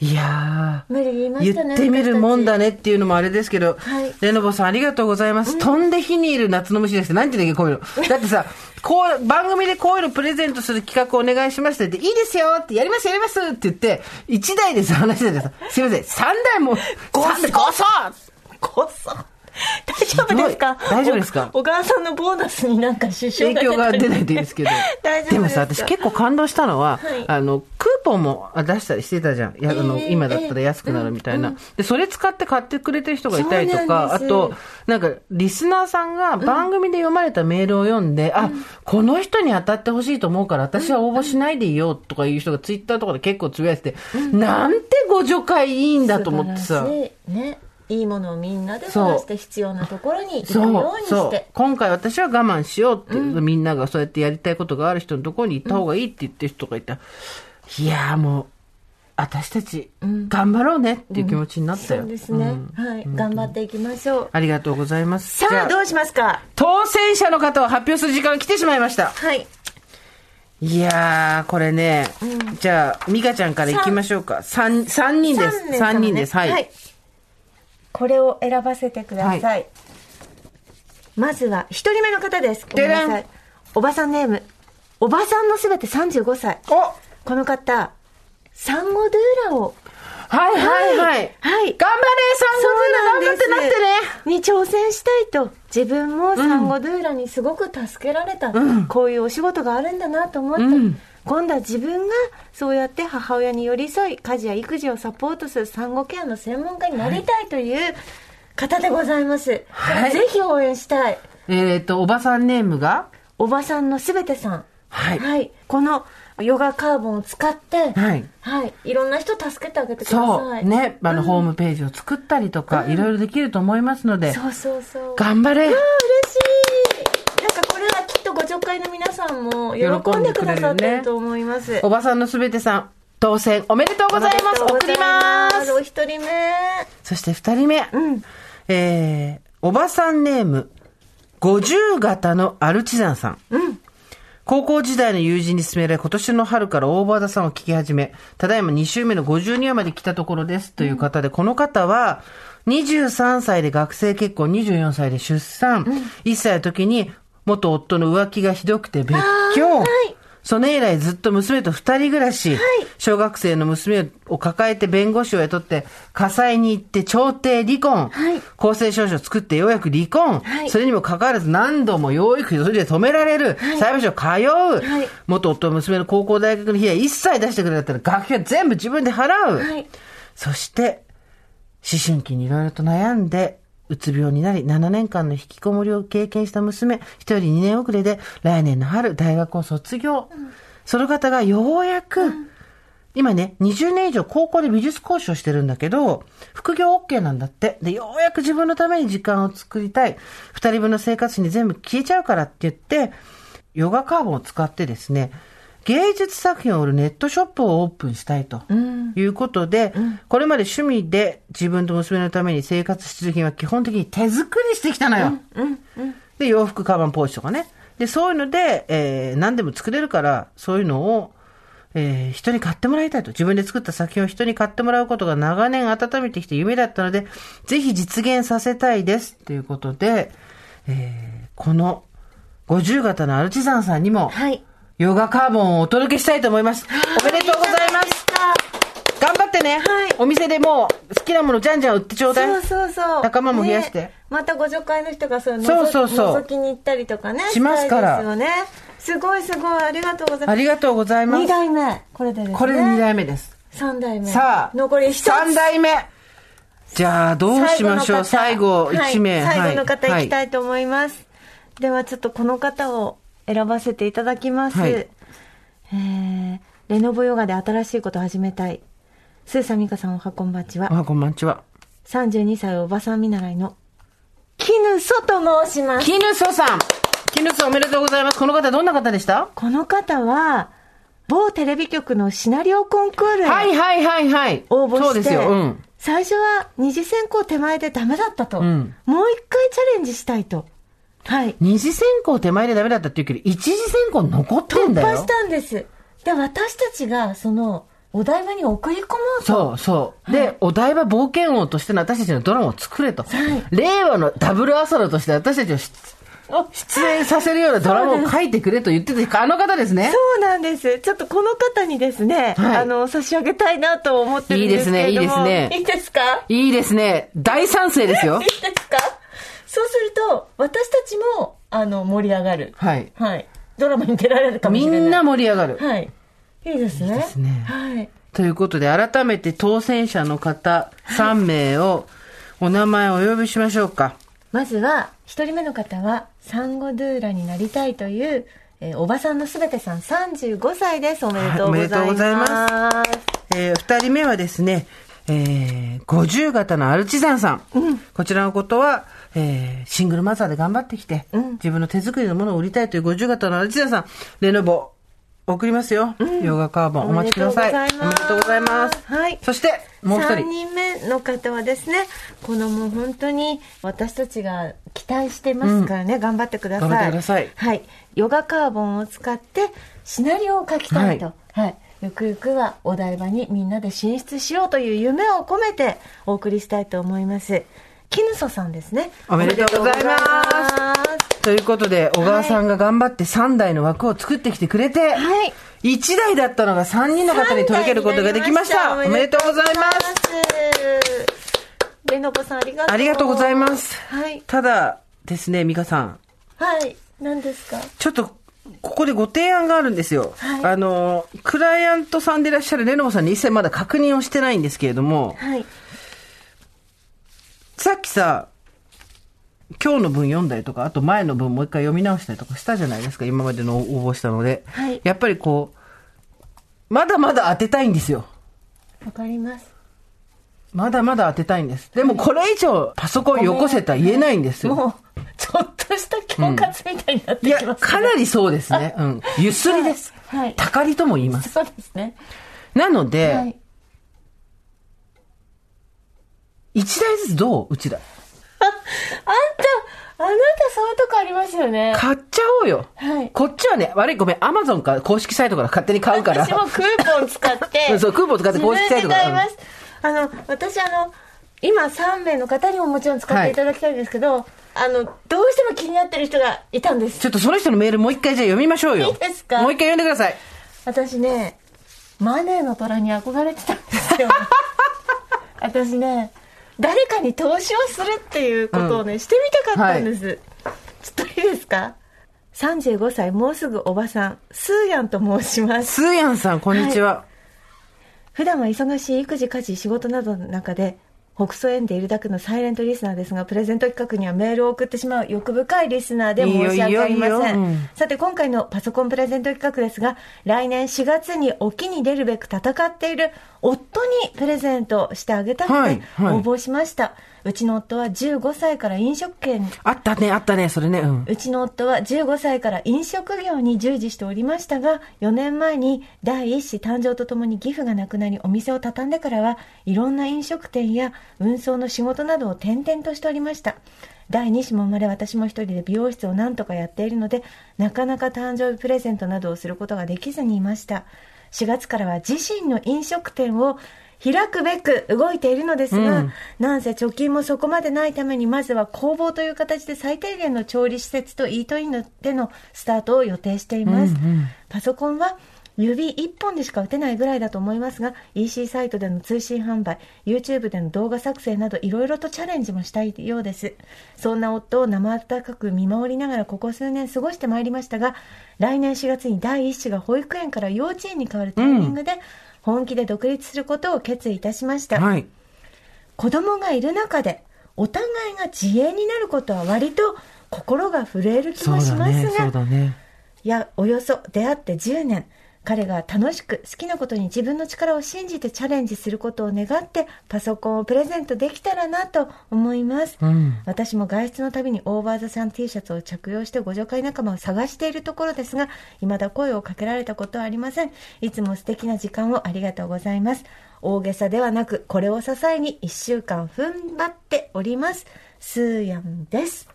いやー。無理言いましたね。言ってみるもんだねっていうのもあれですけど、はいレノボさんありがとうございます。飛んで火にいる夏の虫です。なんて言うんだっけ、こういうの。だってさ、こう、番組でこういうのプレゼントする企画お願いしましたって、いいですよって、やりますやりますって言って、1台でさ、話しててさ、すいません、3台も、3台、5層こそ。大丈夫ですか？大丈夫ですか？お小川さんのボーナスになんか支障影響が出ないといいですけど。大丈夫でもさ、私結構感動したのは、はい。あの、クーポンもあ出したりしてたじゃん。やあの、ええ今だったら安くなるみたいな。で、それ使って買ってくれてる人がいたりとか、あと、なんか、リスナーさんが番組で読まれたメールを読んで、あ、この人に当たってほしいと思うから、私は応募しないでいいよとかいう人がツイッターとかで結構つぶやいてて、なんてご助会いいんだと思ってさ。ねいいものをみんなで探して必要なところに行くようにして。今回私は我慢しようって、みんながそうやってやりたいことがある人のところに行った方がいいって言ってる人がいた。いやーもう、私たち、頑張ろうねっていう気持ちになったよ。そうですね、はい頑張っていきましょうありがとうございます。さあどうしますか？当選者の方を発表する時間が来てしまいました。はいいやー、これね、じゃあ、ミカちゃんから行きましょうか。三、三人です。三名様ね三人です。はい。これを選ばせてください、まずは一人目の方です。ごめんなさでい。おばさんネーム。おばさんのすべて35歳。お。この方サンゴドゥーラを。はいはいはい。はい。頑張れサンゴドゥーラ頑張ってなってね。に挑戦したいと自分もサンゴドゥーラにすごく助けられた、こういうお仕事があるんだなと思った、今度は自分がそうやって母親に寄り添い家事や育児をサポートする産後ケアの専門家になりたいという方でございます、はい。ぜひ応援したい。えっと、おばさんネームが？おばさんのすべてさん。はい。このヨガカーボンを使ってはい。はい、いろんな人助けてあげてくだそさい。う。ね、あの、ホームページを作ったりとか、いろいろできると思いますので、そうそうそう。頑張れ。あ嬉しい。なんかこれはきっとご助会の皆さんも喜んでくださってると思います。おばさんのすべてさん、当選おめでとうございます。送ります。お一人目。そして二人目。ん。えー、おばさんネーム、50型のアルチザンさん。高校時代の友人に勧められ、今年の春から大和田さんを聞き始め、ただいま2週目の52話まで来たところです。という方で、この方は、23歳で学生結婚、24歳で出産、1歳の時に元夫の浮気がひどくて別居、それ以来ずっと娘と二人暮らし、小学生の娘を抱えて弁護士を雇って、火災に行って調停離婚、はい。公正証書を作ってようやく離婚、はい。それにもかかわらず何度も養育費それで止められる、裁判所通う、はい。元夫娘の高校大学の費用一切出してくれた。ら学費は全部自分で払う。はい。そして、思春期にいろいろと悩んで、うつ病になり、7年間の引きこもりを経験した娘、一人2年遅れで、来年の春、大学を卒業。その方がようやく、今ね、20年以上高校で美術講師をしてるんだけど、副業 OK なんだって。で、ようやく自分のために時間を作りたい。二人分の生活費に全部消えちゃうからって言って、ヨガカーボンを使ってですね、芸術作品を売るネットショップをオープンしたいということで、これまで趣味で自分と娘のために生活必需品は基本的に手作りしてきたのよ。で、洋服、カバン、ポーチとかね。で、そういうので、えー何でも作れるから、そういうのを、えー人に買ってもらいたいと。自分で作った作品を人に買ってもらうことが長年温めてきて夢だったので、ぜひ実現させたいです。ということで、えーこの50型のアルチザンさんにも、はいヨガカーボンをお届けしたいと思います。おめでとうございます。頑張ってね。はい。お店でもう好きなものじゃんじゃん売ってちょうだい。そうそうそう。仲間も増やして。ね。またご助会の人がそうそうそうそう。覗きに行ったりとかねしますから。すよね。すごいすごい。ありがとうございます。ありがとうございます。2代目。これでですね。これで2代目です。3代目。さあ、残り1つ。3代目。じゃあ、どうしましょう。最後、1名。はい、最後の方はい。行きたいと思います、ではちょっとこの方を選ばせていただきます、はいえー、レノボヨガで新しいことを始めたいスーサミカさんおはこんばんちはあ、こんばんちは。32歳おばさん見習いのキヌソと申しますキヌソさん。キヌソおめでとうございます。この方どんな方でした？この方は某テレビ局のシナリオコンクールへはいはいはいはい。応募して、そうですよ。うん。最初は二次選考手前でダメだったと、んもう一回チャレンジしたいとはい二次選考手前でダメだったって言うけど、一次選考残ってんだよ突破し。たんです。で、私たちが、その、お台場に送り込もうと。そうそう。で、お台場冒険王としての私たちのドラマを作れと。令和のダブルアサロとして私たちを出出演させるようなドラマを書いてくれと言ってた、あの方ですね。そうなんです。ちょっとこの方にですね、はいあの、差し上げたいなと思ってるんですけれども。いいですねいいですねいいですか？いいですね。大賛成ですよ いい。ですか？そうすると、私たちも、あの、盛り上がる。はい。はい。ドラマに出られるかもしみれない。んな盛り上がる。はい。いいですね。いいですねはい。ということで、改めて当選者の方3名をお名前をお呼びしましょうか。まずは、一人目の方は、サンゴドゥーラになりたいという、えーおばさんのすべてさん35歳です。おめでとうございます。はいおめでとうございまえー二人目はですね、えー、50型のアルチザンさん。こちらのことは、えー、シングルマザーで頑張ってきて、自分の手作りのものを売りたいという50型のアルチザンさん、レノボ、送りますよ。ヨガカーボンお待ちください。おめでとうございます。はい。そして、もう一3人。人目の方はですね、このもう本当に私たちが期待してますからね、頑張ってください。頑張ってくださいはい。ヨガカーボンを使ってシナリオを書きたいと。はい。ゆくゆくはお台場にみんなで進出しようという夢を込めてお送りしたいと思います。キヌソさんですね。おめでとうございますということで、小川さんが頑張って3台の枠を作ってきてくれて、はい。1台だったのが3人の方に届けることができました。おめでとうございます。す。レノコさんありがとう。ありがとうございます。はい。ただですね、美香さん。はい。何ですか？ちょっと、ここでご提案があるんですよ。はいあの、クライアントさんでいらっしゃるレノボさんに一切まだ確認をしてないんですけれども、はい。さっきさ、今日の文読んだりとか、あと前の文もう一回読み直したりとかしたじゃないですか、今までの応募したので。はいやっぱりこう、まだまだ当てたいんですよ。わかります。まだまだ当てたいんです。でもこれ以上パソコンよこせとは言えないんですよ。もう、ちょっとした恐喝みたいになっていや、きます、ねかなりそうですね。うん。ゆすりです。はいはいたかりとも言います。そうですね。なので、はい。一台ずつどううちら。あんた、あなたそういうとこありますよね。買っちゃおうよ。はいこっちはね、悪いごめん、アマゾンか公式サイトから勝手に買うから。私もクーポン使って。そうクーポン使って公式サイトからいます。あの、私あの、今3名の方にももちろん使っていただきたいんですけど、あの、どうしても気になってる人がいたんですち。ょっとその人のメールもう一回じゃあ読みましょうよ。いいですか？もう一回読んでください。私ね、マネーの虎に憧れてたんですよ。私ね、誰かに投資をするっていうことをね、してみたかったんです。ちょっといいですか ?35 歳、もうすぐおばさん、スーヤンと申します。スーヤンさん、こんにちは。普段は忙しい育児、家事、仕事などの中で、北総園でいるだけのサイレントリスナーですが、プレゼント企画にはメールを送ってしまう欲深いリスナーで申し訳ありません。うんさて、今回のパソコンプレゼント企画ですが、来年4月に沖に出るべく戦っている夫にプレゼントしてあげたので、はいはい応募しました。うちの夫は15歳から飲食店あったね、あったね、それね。うん。うちの夫は15歳から飲食業に従事しておりましたが、4年前に第一子誕生とともに義父が亡くなり、お店を畳んでからは、いろんな飲食店や運送の仕事などを転々としておりました。第2子も生まれ、私も一人で美容室を何とかやっているので、なかなか誕生日プレゼントなどをすることができずにいました。4月からは自身の飲食店を開くべく動いているのですが、うんなんせ貯金もそこまでないために、まずは工房という形で最低限の調理施設とイートインでのスタートを予定しています。パソコンは指1本でしか打てないぐらいだと思いますが、EC サイトでの通信販売、YouTube での動画作成などいろいろとチャレンジもしたいようです。そんな夫を生温かく見守りながらここ数年過ごしてまいりましたが、来年4月に第一子が保育園から幼稚園に変わるタイミングで、本気で独立することを決意いたしました。はい。子供がいる中でお互いが自営になることは割と心が震える気もしますだね、そうが、だね。いやおよそ出会って10年彼が楽しく好きなことに自分の力を信じてチャレンジすることを願ってパソコンをプレゼントできたらなと思います、うん。私も外出のたびにオーバーザさん T シャツを着用してご助会仲間を探しているところですが未だ声をかけられたことはありません。いつも素敵な時間をありがとうございます。大げさではなくこれを支えに1週間踏ん張っております。スーヤンです。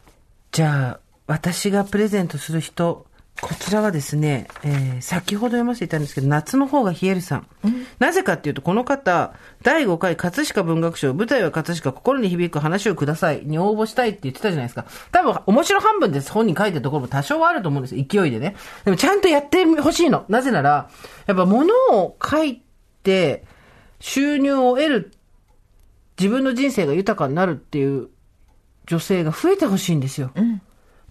じゃあ、私がプレゼントする人、こちらはですね、えー先ほど読ませていたんですけど、夏の方が冷えるさん。なぜかっていうと、この方、第5回葛飾文学賞、舞台は葛飾、心に響く話をくださいに応募したいって言ってたじゃないですか。多分、面白半分です。本に書いてるところも多少はあると思うんですよ。勢いでね。でも、ちゃんとやってほしいの。なぜなら、やっぱ物を書いて、収入を得る、自分の人生が豊かになるっていう女性が増えてほしいんですよ。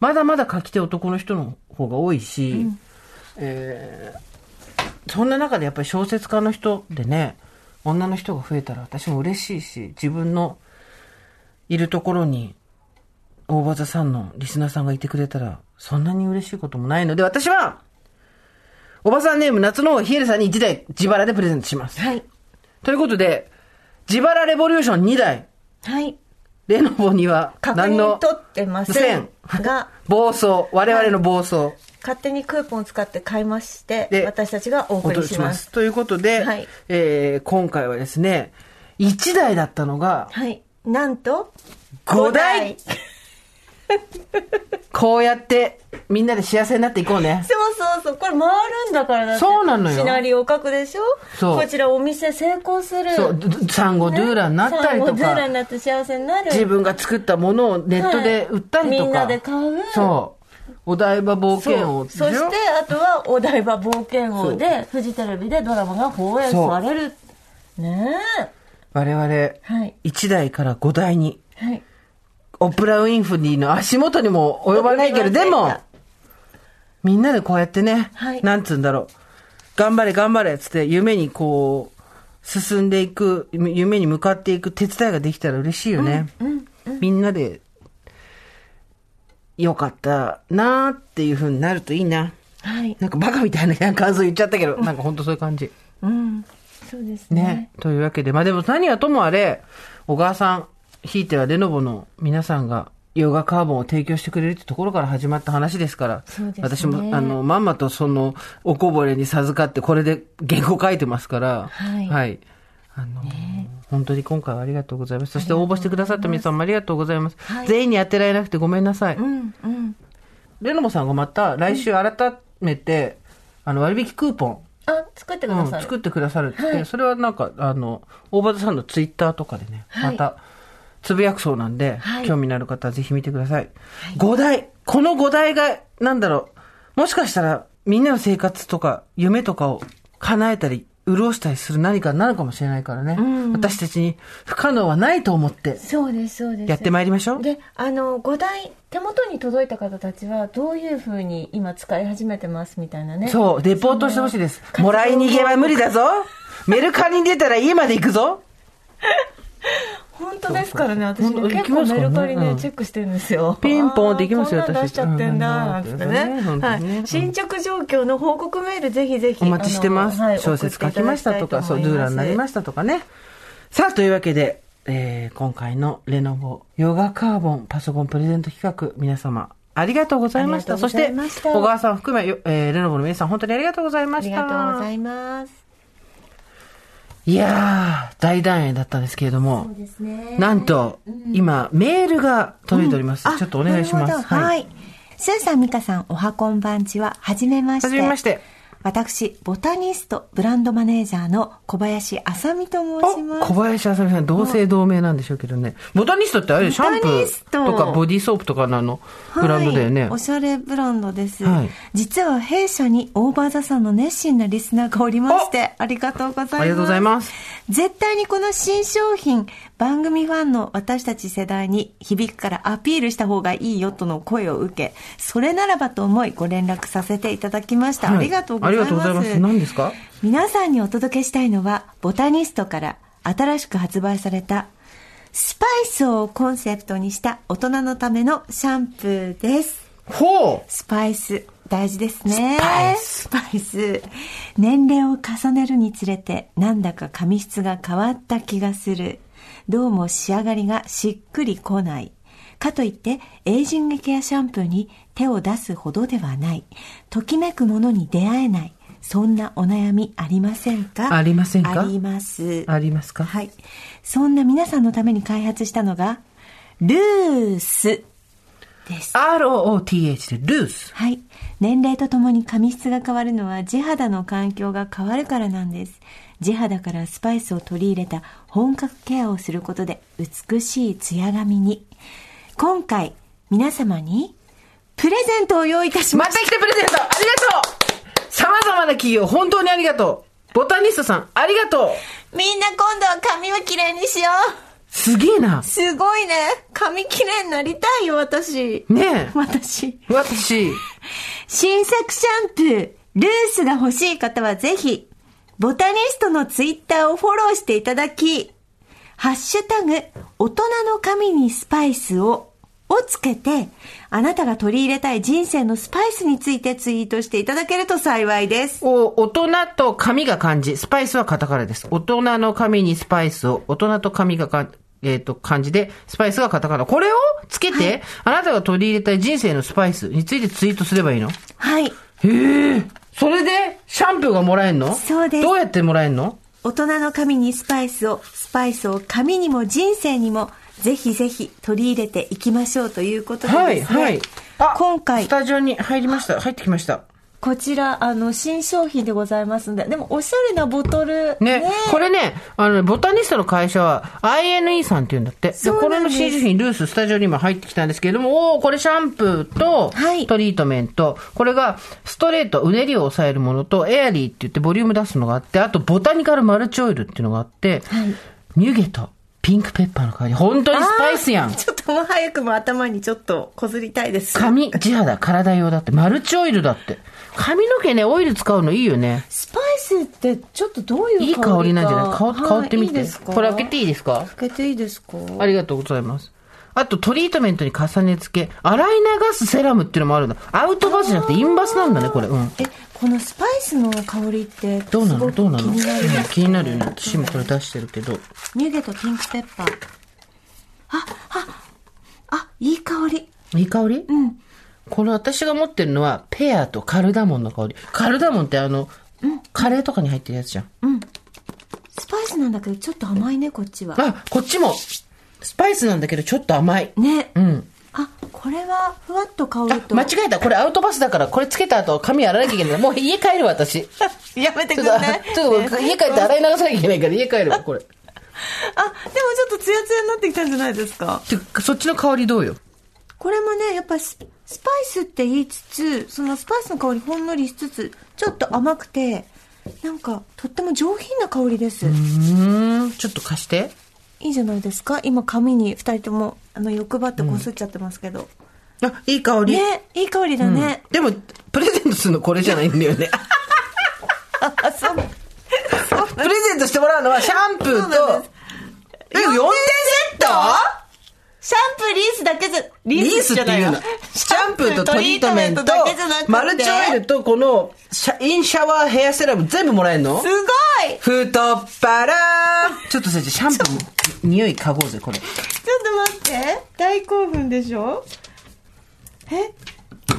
まだまだ書き手男の人の方が多いし、えーそんな中でやっぱり小説家の人でね、女の人が増えたら私も嬉しいし、自分のいるところに、大場座さんのリスナーさんがいてくれたら、そんなに嬉しいこともないので、私は、おばさんネーム夏のヒエルさんに1台自腹でプレゼントします。はい。ということで、自腹レボリューション2台、はい。レノボには確何の認取ってません。が、暴走、我々の暴走。勝手にクーポンを使って買いましてで、私たちがお送りします。ということで、はい。えー今回はですね、1台だったのがはい。なんと、5台 こうやってみんなで幸せになっていこうね。そうそうそう。これ回るんだからだって。そうなのよシナリオを書くでしょ？そうこちらお店成功する。そう、ドサンゴドゥーラになったりとサンゴドゥーラかに、なって幸せになる。自分が作ったものをネットで売ったりとか、はいみんなで買う。そう、お台場冒険王そしてあとはお台場冒険王でフジテレビでドラマが放映されるねえ我々、はい1台から5台に、はいオプラ・ウィンフリーの足元にも及ばないけど、でも、みんなでこうやってね、はいなんつうんだろう、頑張れ頑張れっつって夢にこう、進んでいく、夢に向かっていく手伝いができたら嬉しいよね。みんなで、よかったなーっていう風になるといいな。はいなんかバカみたいな感想言っちゃったけど、なんかほんとそういう感じ。うんそうですねね。というわけで、まあでも何はともあれ、小川さん、ひいてはレノボの皆さんが、ヨガカーボンを提供してくれるってところから始まった話ですから、ね。私も、あの、まんまとその、おこぼれに授かって、これで原稿書いてますから、はい。あの、本当に今回はありがとうございます。そして応募してくださった皆さんもありがとうございます。はい。全員に当てられなくてごめんなさい。うんうん。レノボさんがまた来週改めて、あの、割引クーポン、あ作ってくうん、ださる、作ってくださるって言って、はい。それはなんか、あの、大場さんのツイッターとかでね、はい。また、つぶやくそうなんで、はい興味のある方はぜひ見てください。5台この5台が、なんだろう、もしかしたら、みんなの生活とか、夢とかを叶えたり、潤したりする何かになるかもしれないからね。私たちに不可能はないと思って、そうですそうですやってまいりましょう。であの5台手元に届いた方たちはどういうふうに今使い始めてますみたいなねそう、レポートしてほしいです。もらい逃げは無理だぞ。メルカリに出たら家まで行くぞ。本当ですからね私結構メルカリね、うん。チェックしてるんですよ。ピンポンって行きますよあーこんなん出しちゃってんだってうんねはい、進捗状況の報告メールぜひぜひお待ちしてます。小説書きましたとか、そう、ドゥーラーになりまししたとかね。さあ、というわけで、えー今回のレノボヨガカーボンパソコンプレゼント企画、皆様、ありがとうございました。そして、小川さん含め、よえーレノボの皆さん、本当にありがとうございまありした。がとうございますいやー、大団円だったんですけれども、なんと、今、メールが届いております。ちょっとお願いします。はい。スーさん、ミカさん、おはこんばんちは、はじめまして。はじめまして。私、ボタニスト、ブランドマネージャーの小林あさみと申しまお小す。林あさみさん、同姓同名なんでしょうけどね。ボタニストってあれ、シャンプーとかボディーソープとかのあの、ブランドだよね。はい、おしゃれブランドです、はい実は弊社にオーバーザさんの熱心なリスナーがおりまして、ありがとうございます。ありがとうございます。絶対にこの新商品、番組ファンの私たち世代に響くからアピールした方がいいよとの声を受け、それならばと思いご連絡させていただきました。はいありがとうございます。ありがとうございます。何ですか？皆さんにお届けしたいのは、ボタニストから新しく発売された、スパイスをコンセプトにした大人のためのシャンプーです。ほうスパイス、大事ですね。スパイススパイス。年齢を重ねるにつれて、なんだか髪質が変わった気がする。どうも仕上がりがしっくりこない。かといって、エイジングケアシャンプーに手を出すほどではない。ときめくものに出会えない。そんなお悩みありませんか？ありませんか？あります。ありますか？はい。そんな皆さんのために開発したのが、ルースです。?ROOTH でルース。はい。年齢とともに髪質が変わるのは地肌の環境が変わるからなんです。地肌からスパイスを取り入れた本格ケアをすることで美しいツヤ髪に。今回、皆様にプレゼントを用意いたしました。ま来てプレゼントありがとう様々な企業、本当にありがとうボタニストさん、ありがとうみんな今度は髪をきれいにしよう。すげえな。すごいね。髪きれいになりたいよ、私。ねえ。私。私、新作シャンプー、ルースが欲しい方はぜひ、ボタニストのツイッターをフォローしていただき、ハッシュタグ、大人の髪にスパイスを、をつけて、あなたが取り入れたい人生のスパイスについてツイートしていただけると幸いです。お、大人と髪が漢字、スパイスはカタカナです。大人の髪にスパイスを、大人と髪がか、えっ、と、漢字で、スパイスがカタカナ。これをつけて、あなたが取り入れたい人生のスパイスについてツイートすればいいの？はい。へえ。それで、シャンプーがもらえんの？そうですどうやってもらえんの？大人の髪にスパイスを、スパイスを髪にも人生にも、ぜひぜひ取り入れていきましょうということでですね。はい、はい。あ今回ス、タジオに入りました。入ってきました。こちら、あの、新商品でございますんで、でも、おしゃれなボトル。ね、これね、あのね、ボタニストの会社は INE さんって言うんだって。で、これの新商品、ルース、スタジオに今入ってきたんですけれども、おーこれシャンプーとはいトリートメント、これがストレート、うねりを抑えるものと、エアリーって言ってボリューム出すのがあって、あとボタニカルマルチオイルっていうのがあって、ミュゲとピンクペッパーの香り。本当にスパイスやん。ちょっともう早くも頭にちょっとこずりたいです。髪、地肌、体用だって。マルチオイルだって。髪の毛ね、オイル使うのいいよね。スパイスってちょっとどういう香りかいい香りなんじゃない？香はい香ってみて。いいですか？これ開けていいですか？開けていいですか？ありがとうございます。あと、トリートメントに重ね付け、洗い流すセラムっていうのもあるんだ。アウトバスじゃなくてインバスなんだね、これ。うん。え、このスパイスの香りって、どうなの？どうなの？気になりますうん気になるよね。私もこれ出してるけど。ミュゲとピンクペッパー。あ、あ、あ、いい香り。いい香り？うん。これ私が持ってるのは、ペアとカルダモンの香り。カルダモンってあの、カレーとかに入ってるやつじゃん。スパイスなんだけど、ちょっと甘いね、こっちは。あ、こっちも、スパイスなんだけど、ちょっと甘い。ね。うん。あ、これは、ふわっと香ある、と。間違えた。これアウトバスだから、これつけた後、髪洗わなきゃいけない。もう家帰るわ、私。やめてくんないちょっと、家帰って洗い流さなきゃいけないから、家帰るわ、これ。あ、でもちょっとツヤツヤになってきたんじゃないですか？てそっちの香りどうよ？これもね、やっぱススパイスって言いつつ、そのスパイスの香りほんのりしつつ、ちょっと甘くて、なんか、とっても上品な香りです。うーん、ちょっと貸して。いいじゃないですか今髪に二人とも、あの、欲張ってこすっちゃってますけど。あ、いい香り。ね、いい香りだね。でも、プレゼントするのこれじゃないんだよね。あ、そう。プレゼントしてもらうのはシャンプーとえ、4点セット？シャンプー、リースだけじゃ、リリースっていうの。シャンプーとトリートメントだけじゃなくて。マルチオイルとこのシャインシャワーヘアセラム全部もらえるの？すごい。太っ腹。ちょっとさ、じゃあシャンプーの匂い嗅ごうぜ、これ。ちょっと待って。大興奮でしょ？え？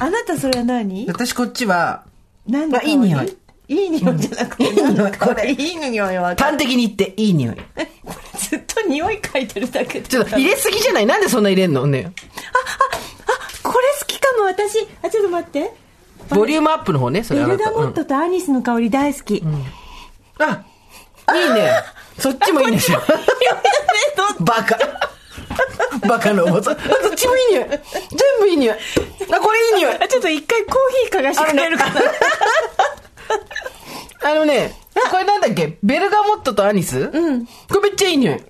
あなたそれは何？私こっちは、あ何の香り？いい匂い。いい匂いじゃなくて、いい匂いこれいい匂いは。端的に言っていい匂い。これずっと匂い嗅いでるだけちょっと入れすぎじゃない？なんでそんな入れんの？ね。あ、これ好きかも、私。あ、ちょっと待って。ボリュームアップの方ね、それベルガモットとアニスの香り大好き。あ、いいね。そっちもいいでしょ。バカ。バカの重さ。どっちもいい匂い。全部いい匂い。あ、これいい匂い。あ、ちょっと一回コーヒー嗅がしてくれるかな？あのね、これなんだっけ？ベルガモットとアニス？うん。これめっちゃいい匂い。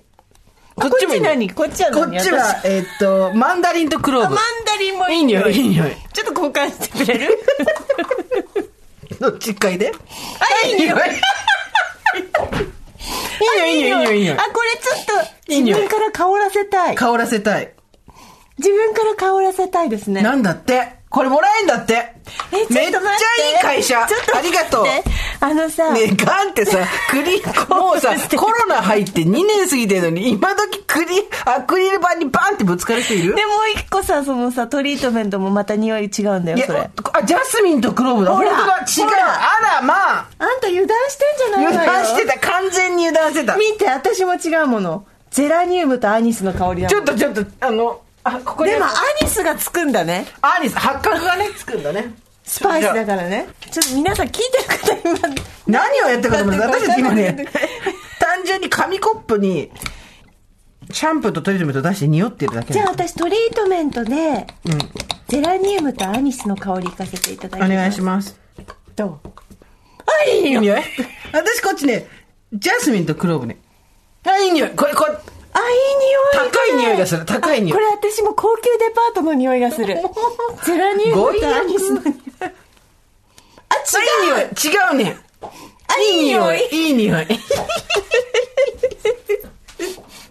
こっちもいい。何こっちはこ何？っちは、えーっと、マンダリンとクローブあマン。ダリンもいいいい匂い、いい匂い。ちょっと交換してくれる？どっちかいで？あ、いい匂い。いい匂い。いい匂い、いい匂い、いい匂いあ、。これちょっと、自分から香らせたい。香らせたい。自分から香らせたいですね。なんだって？これもらえんだって。めっちゃいい会社。ちょっとありがとう。あのさ、ねえ、ガンってさ、クリ、もうさ、コロナ入って2年過ぎてるのに、今時クリ、アクリル板にバンってぶつかる人いる？で、もう一個さ、そのさ、トリートメントもまた匂い違うんだよ、いそれ。や、あ、ジャスミンとクローブだ。ほら違う。あら、まあ。あんた油断してんじゃない油わよ。断してた。完全に油断してた。見て、私も違うもの。ゼラニウムとアニスの香りだちょっとちょっと、あの、あ、ここでもアニスがつくんだね。アニス、八角がね、つくんだね。スパイスだからね。ちょっと皆さん聞いてる方今、何をやってるかと思った私たち今ね単純に紙コップに、シャンプーとトリートメント出して匂ってるだけじゃあ私トリートメントで、ゼラニウムとアニスの香りいかせていただきます。お願いします。どう？あ、いいよ。いい匂い私こっちね、ジャスミンとクローブね。あ、いい匂い。これ、これ、あ、いい匂い。高い匂いがする高い匂いあこれ私も高級デパートの匂いがする。ゼラニウムとアニスの匂い。あ、違ういい匂い。違うねん。いい匂い。いい匂い。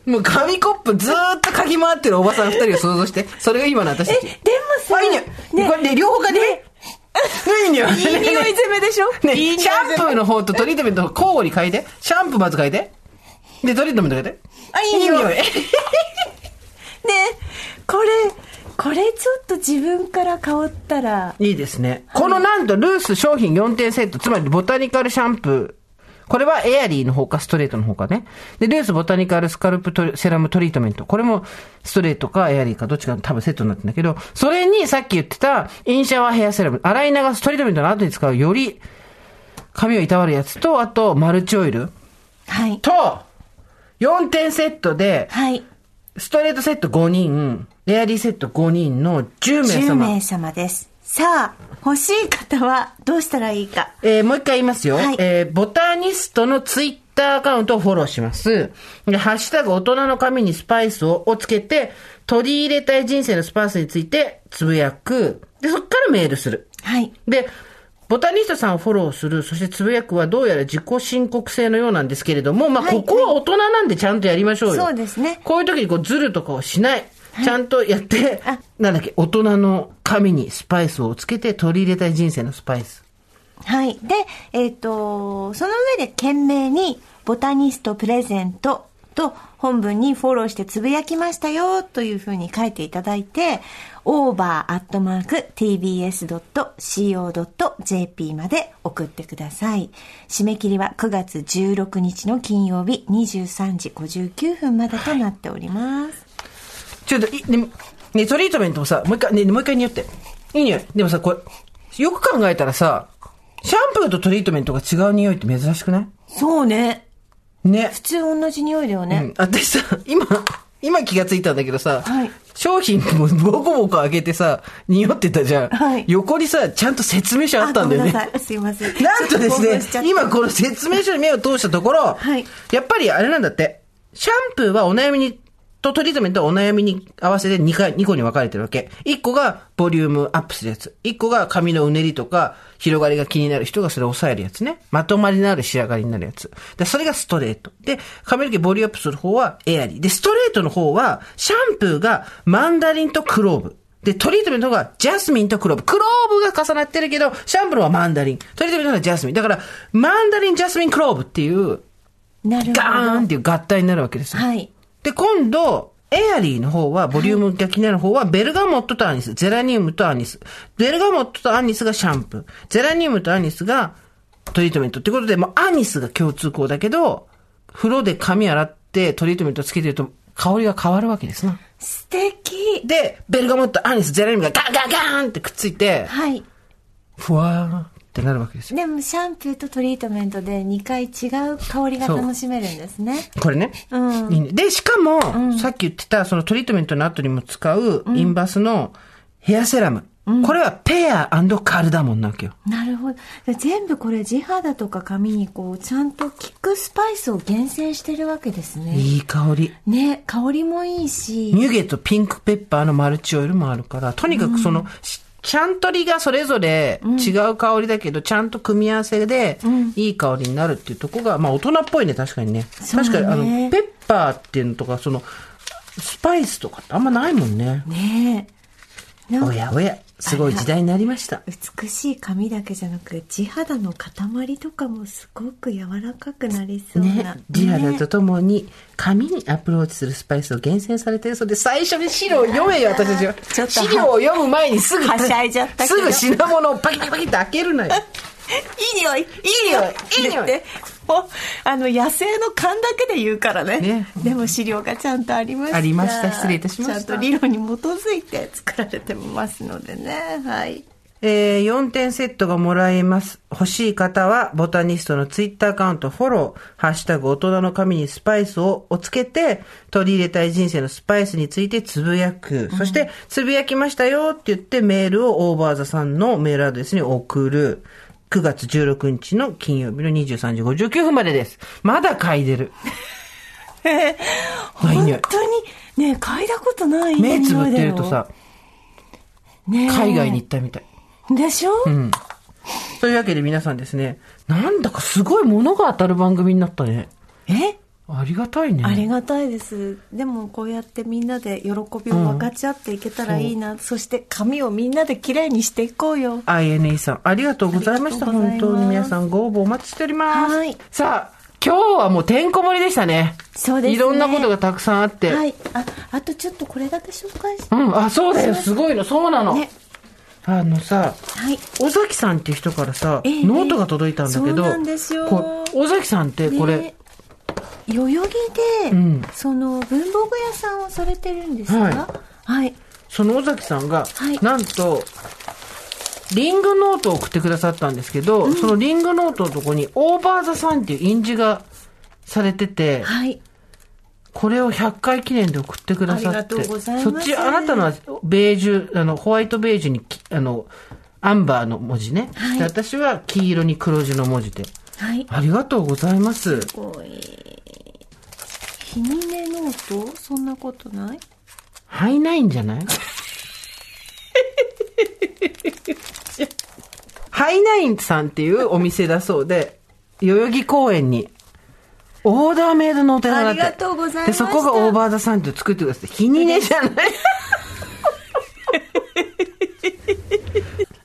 もう紙コップずーっと嗅ぎ回ってるおばさん二人を想像して。それが今の私たち。でもさあ、いい匂い。ねこれで両方かね。いい匂い。いい匂い攻めでしょ？ね、いいシャンプーの方とトリートメントの交互に嗅いで。シャンプーまず嗅いで。で、トリートメント嗅いで。あいい匂いい。ねこれ、これちょっと自分から香ったら、いいですね。このなんとルース商品4点セット、つまりボタニカルシャンプー。これはエアリーの方かストレートの方かね。で、ルースボタニカルスカルプセラムトリートメント。これもストレートかエアリーかどっちか多分セットになってるんだけど、それにさっき言ってたインシャワーヘアセラム。洗い流すトリートメントの後に使うより髪をいたわるやつと、あとマルチオイルはい。と、4点セットで、はい。ストレートセット5人、エアリーセット5人の10名10様。名様です。さあ、欲しい方はどうしたらいいか。えーもう一回言いますよ。はいえーボタニストのツイッターアカウントをフォローします。で、ハッシュタグ大人の髪にスパイスををつけて、取り入れたい人生のスパイスについてつぶやく。で、そっからメールする。はい。で、ボタニストさんをフォローする、そしてつぶやくはどうやら自己申告制のようなんですけれども、まあ、はいここは大人なんでちゃんとやりましょうよ。そうですねこういう時にこう、ズルとかをしない。ちゃんとやってあ、なんだっけ、大人の髪にスパイスをつけて取り入れたい人生のスパイス。はい。で、えっ、と、その上で懸命に、ボタニストプレゼントと本文にフォローしてつぶやきましたよというふうに書いていただいて、over.tbs.co.jp まで送ってください。締め切りは9月16日の金曜日23時59分までとなっております。ちょっと、いね、ね、トリートメントもさ、もう一回、ね、もう一回匂って。いい匂い。でもさ、これ、よく考えたらさ、シャンプーとトリートメントが違う匂いって珍しくない？そうね。ね。普通同じ匂いだよね。うん。私さ、今、今気がついたんだけどさ、はい商品もボコボコ開けてさ、匂ってたじゃん。はい横にさ、ちゃんと説明書あったんだよね。すいません。なんとですね、た今この説明書に目を通したところ、はいやっぱりあれなんだって、シャンプーはお悩みに、とトリートメントはお悩みに合わせて2回、2個に分かれてるわけ。1個がボリュームアップするやつ。1個が髪のうねりとか広がりが気になる人がそれを抑えるやつね。まとまりのある仕上がりになるやつ。で、それがストレート。で、髪の毛ボリュームアップする方はエアリー。で、ストレートの方は、シャンプーがマンダリンとクローブ。で、トリートメントがジャスミンとクローブ。クローブが重なってるけど、シャンプーのはマンダリン。トリートメントはジャスミン。だから、マンダリン、ジャスミン、クローブっていう、なるほど。ガーンっていう合体になるわけですよ。はい。で、今度、エアリーの方は、ボリュームが気になる方は、ベルガモットとアニス、ゼラニウムとアニス。ベルガモットとアニスがシャンプー。ゼラニウムとアニスがトリートメント。ってことで、もうアニスが共通項だけど、風呂で髪洗ってトリートメントつけてると、香りが変わるわけですな。素敵。で、ベルガモット、アニス、ゼラニウムがガンガンガンってくっついて、はい。ふわーってなるわけですよ。でもシャンプーとトリートメントで2回違う香りが楽しめるんですね。これね。うんいいねで、しかも、さっき言ってた、そのトリートメントの後にも使う、インバスのヘアセラム。これはペアカルダモンなわけよ。なるほど。全部これ地肌とか髪にこうちゃんと効くスパイスを厳選してるわけですね。いい香り。ね、香りもいいし。ミュゲとピンクペッパーのマルチオイルもあるから、とにかくその、しちゃんとりがそれぞれ違う香りだけど、ちゃんと組み合わせで、いい香りになるっていうとこが、まあ大人っぽいね、確かにね。ね確かに、あの、ペッパーっていうのとか、その、スパイスとかってあんまないもんね。ねえ。おやおや、すごい時代になりました。美しい髪だけじゃなく地肌の塊とかもすごく柔らかくなりそうな。ね、地肌とともに髪にアプローチするスパイスを厳選されてるそうで、最初に資料を読めよ、私たちは。ちょっと資料を読む前にすぐ、はしゃいじゃったすぐ品物をパキパキパキって開けるのよ。いい匂いいい匂いいい匂いでも うあの野生の勘だけで言うからね。ね。でも資料がちゃんとありましたありました。失礼いたしました。ちゃんと理論に基づいて作られてますのでね。はい。えー、4点セットがもらえます。欲しい方は、ボタニストのツイッターアカウントフォロー、ハッシュタグ大人の髪にスパイスををつけて、取り入れたい人生のスパイスについてつぶやく。そして、つぶやきましたよって言ってメールをオーバーザさんのメールアドレスに送る。9月16日の金曜日の23時59分までです。まだ嗅いでる。ない匂い本当にね嗅いだことない目つぶってるとさ、ね海外に行ったみたい。でしょ、うん。というわけで皆さんですね、なんだかすごいものが当たる番組になったね。え？ありがたいね。ありがたいです。でもこうやってみんなで喜びを分かち合っていけたらいいな。そして髪をみんなできれいにしていこうよ。INE さん、ありがとうございました。本当に皆さんご応募お待ちしております。はいさあ、今日はもうてんこ盛りでしたね。そうですねいろんなことがたくさんあって。はい。あ、あとちょっとこれだけ紹介して。うん、あ、そうだよ。すごいの。そうなの。ね。あのさ、はい。尾崎さんっていう人からさ、ええノートが届いたんだけど、そうなんですよこう尾崎さんってこれ、ね代々木で、うんその文房具屋さんをされてるんですか？はいはい。その尾崎さんが、はいなんと、リングノートを送ってくださったんですけど、そのリングノートのとこに、オーバーザさんっていう印字がされてて、はい。これを100回記念で送ってくださって。そっち、あなたのはベージュ、あの、ホワイトベージュにき、あの、アンバーの文字ね。はいで私は黄色に黒字の文字で。はい。ありがとうございます。すごい。日にねノート？そんなことない？はいないんじゃない？ハイナインさんっていうお店だそうで、代々木公園に、オーダーメイドのお寺があって。ありがとうございまで、したそこがオーバーザさんって作ってください。日にねじゃない？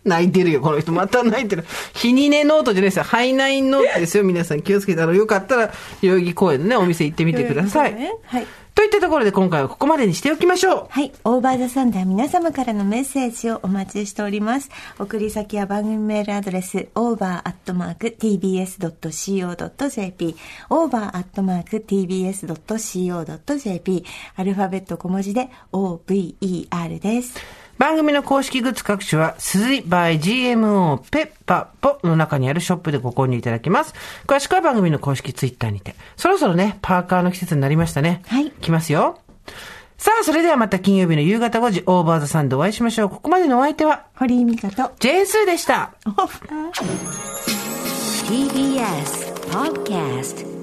泣いてるよ、この人。また泣いてる。日にねノートじゃないですよ。ハイナインノートですよ。皆さん気をつけたらよかったら、代々木公園のね、お店行ってみてください。はい。といったところで今回はここまでにしておきましょう。はい。オーバーザサンダー皆様からのメッセージをお待ちしております。送り先は番組メールアドレス、over.tbs.co.jp、over.tbs.co.jp、アルファベット小文字で over です。番組の公式グッズ各種は、鈴井 by GMO ペッパポの中にあるショップでご購入いただけます。詳しくは番組の公式ツイッターにて。そろそろね、パーカーの季節になりましたね。はい来ますよ。さあ、それではまた金曜日の夕方5時、オーバーザサンドお会いしましょう。ここまでのお相手は、堀井美香と、ジェースーでした。TBS Podcast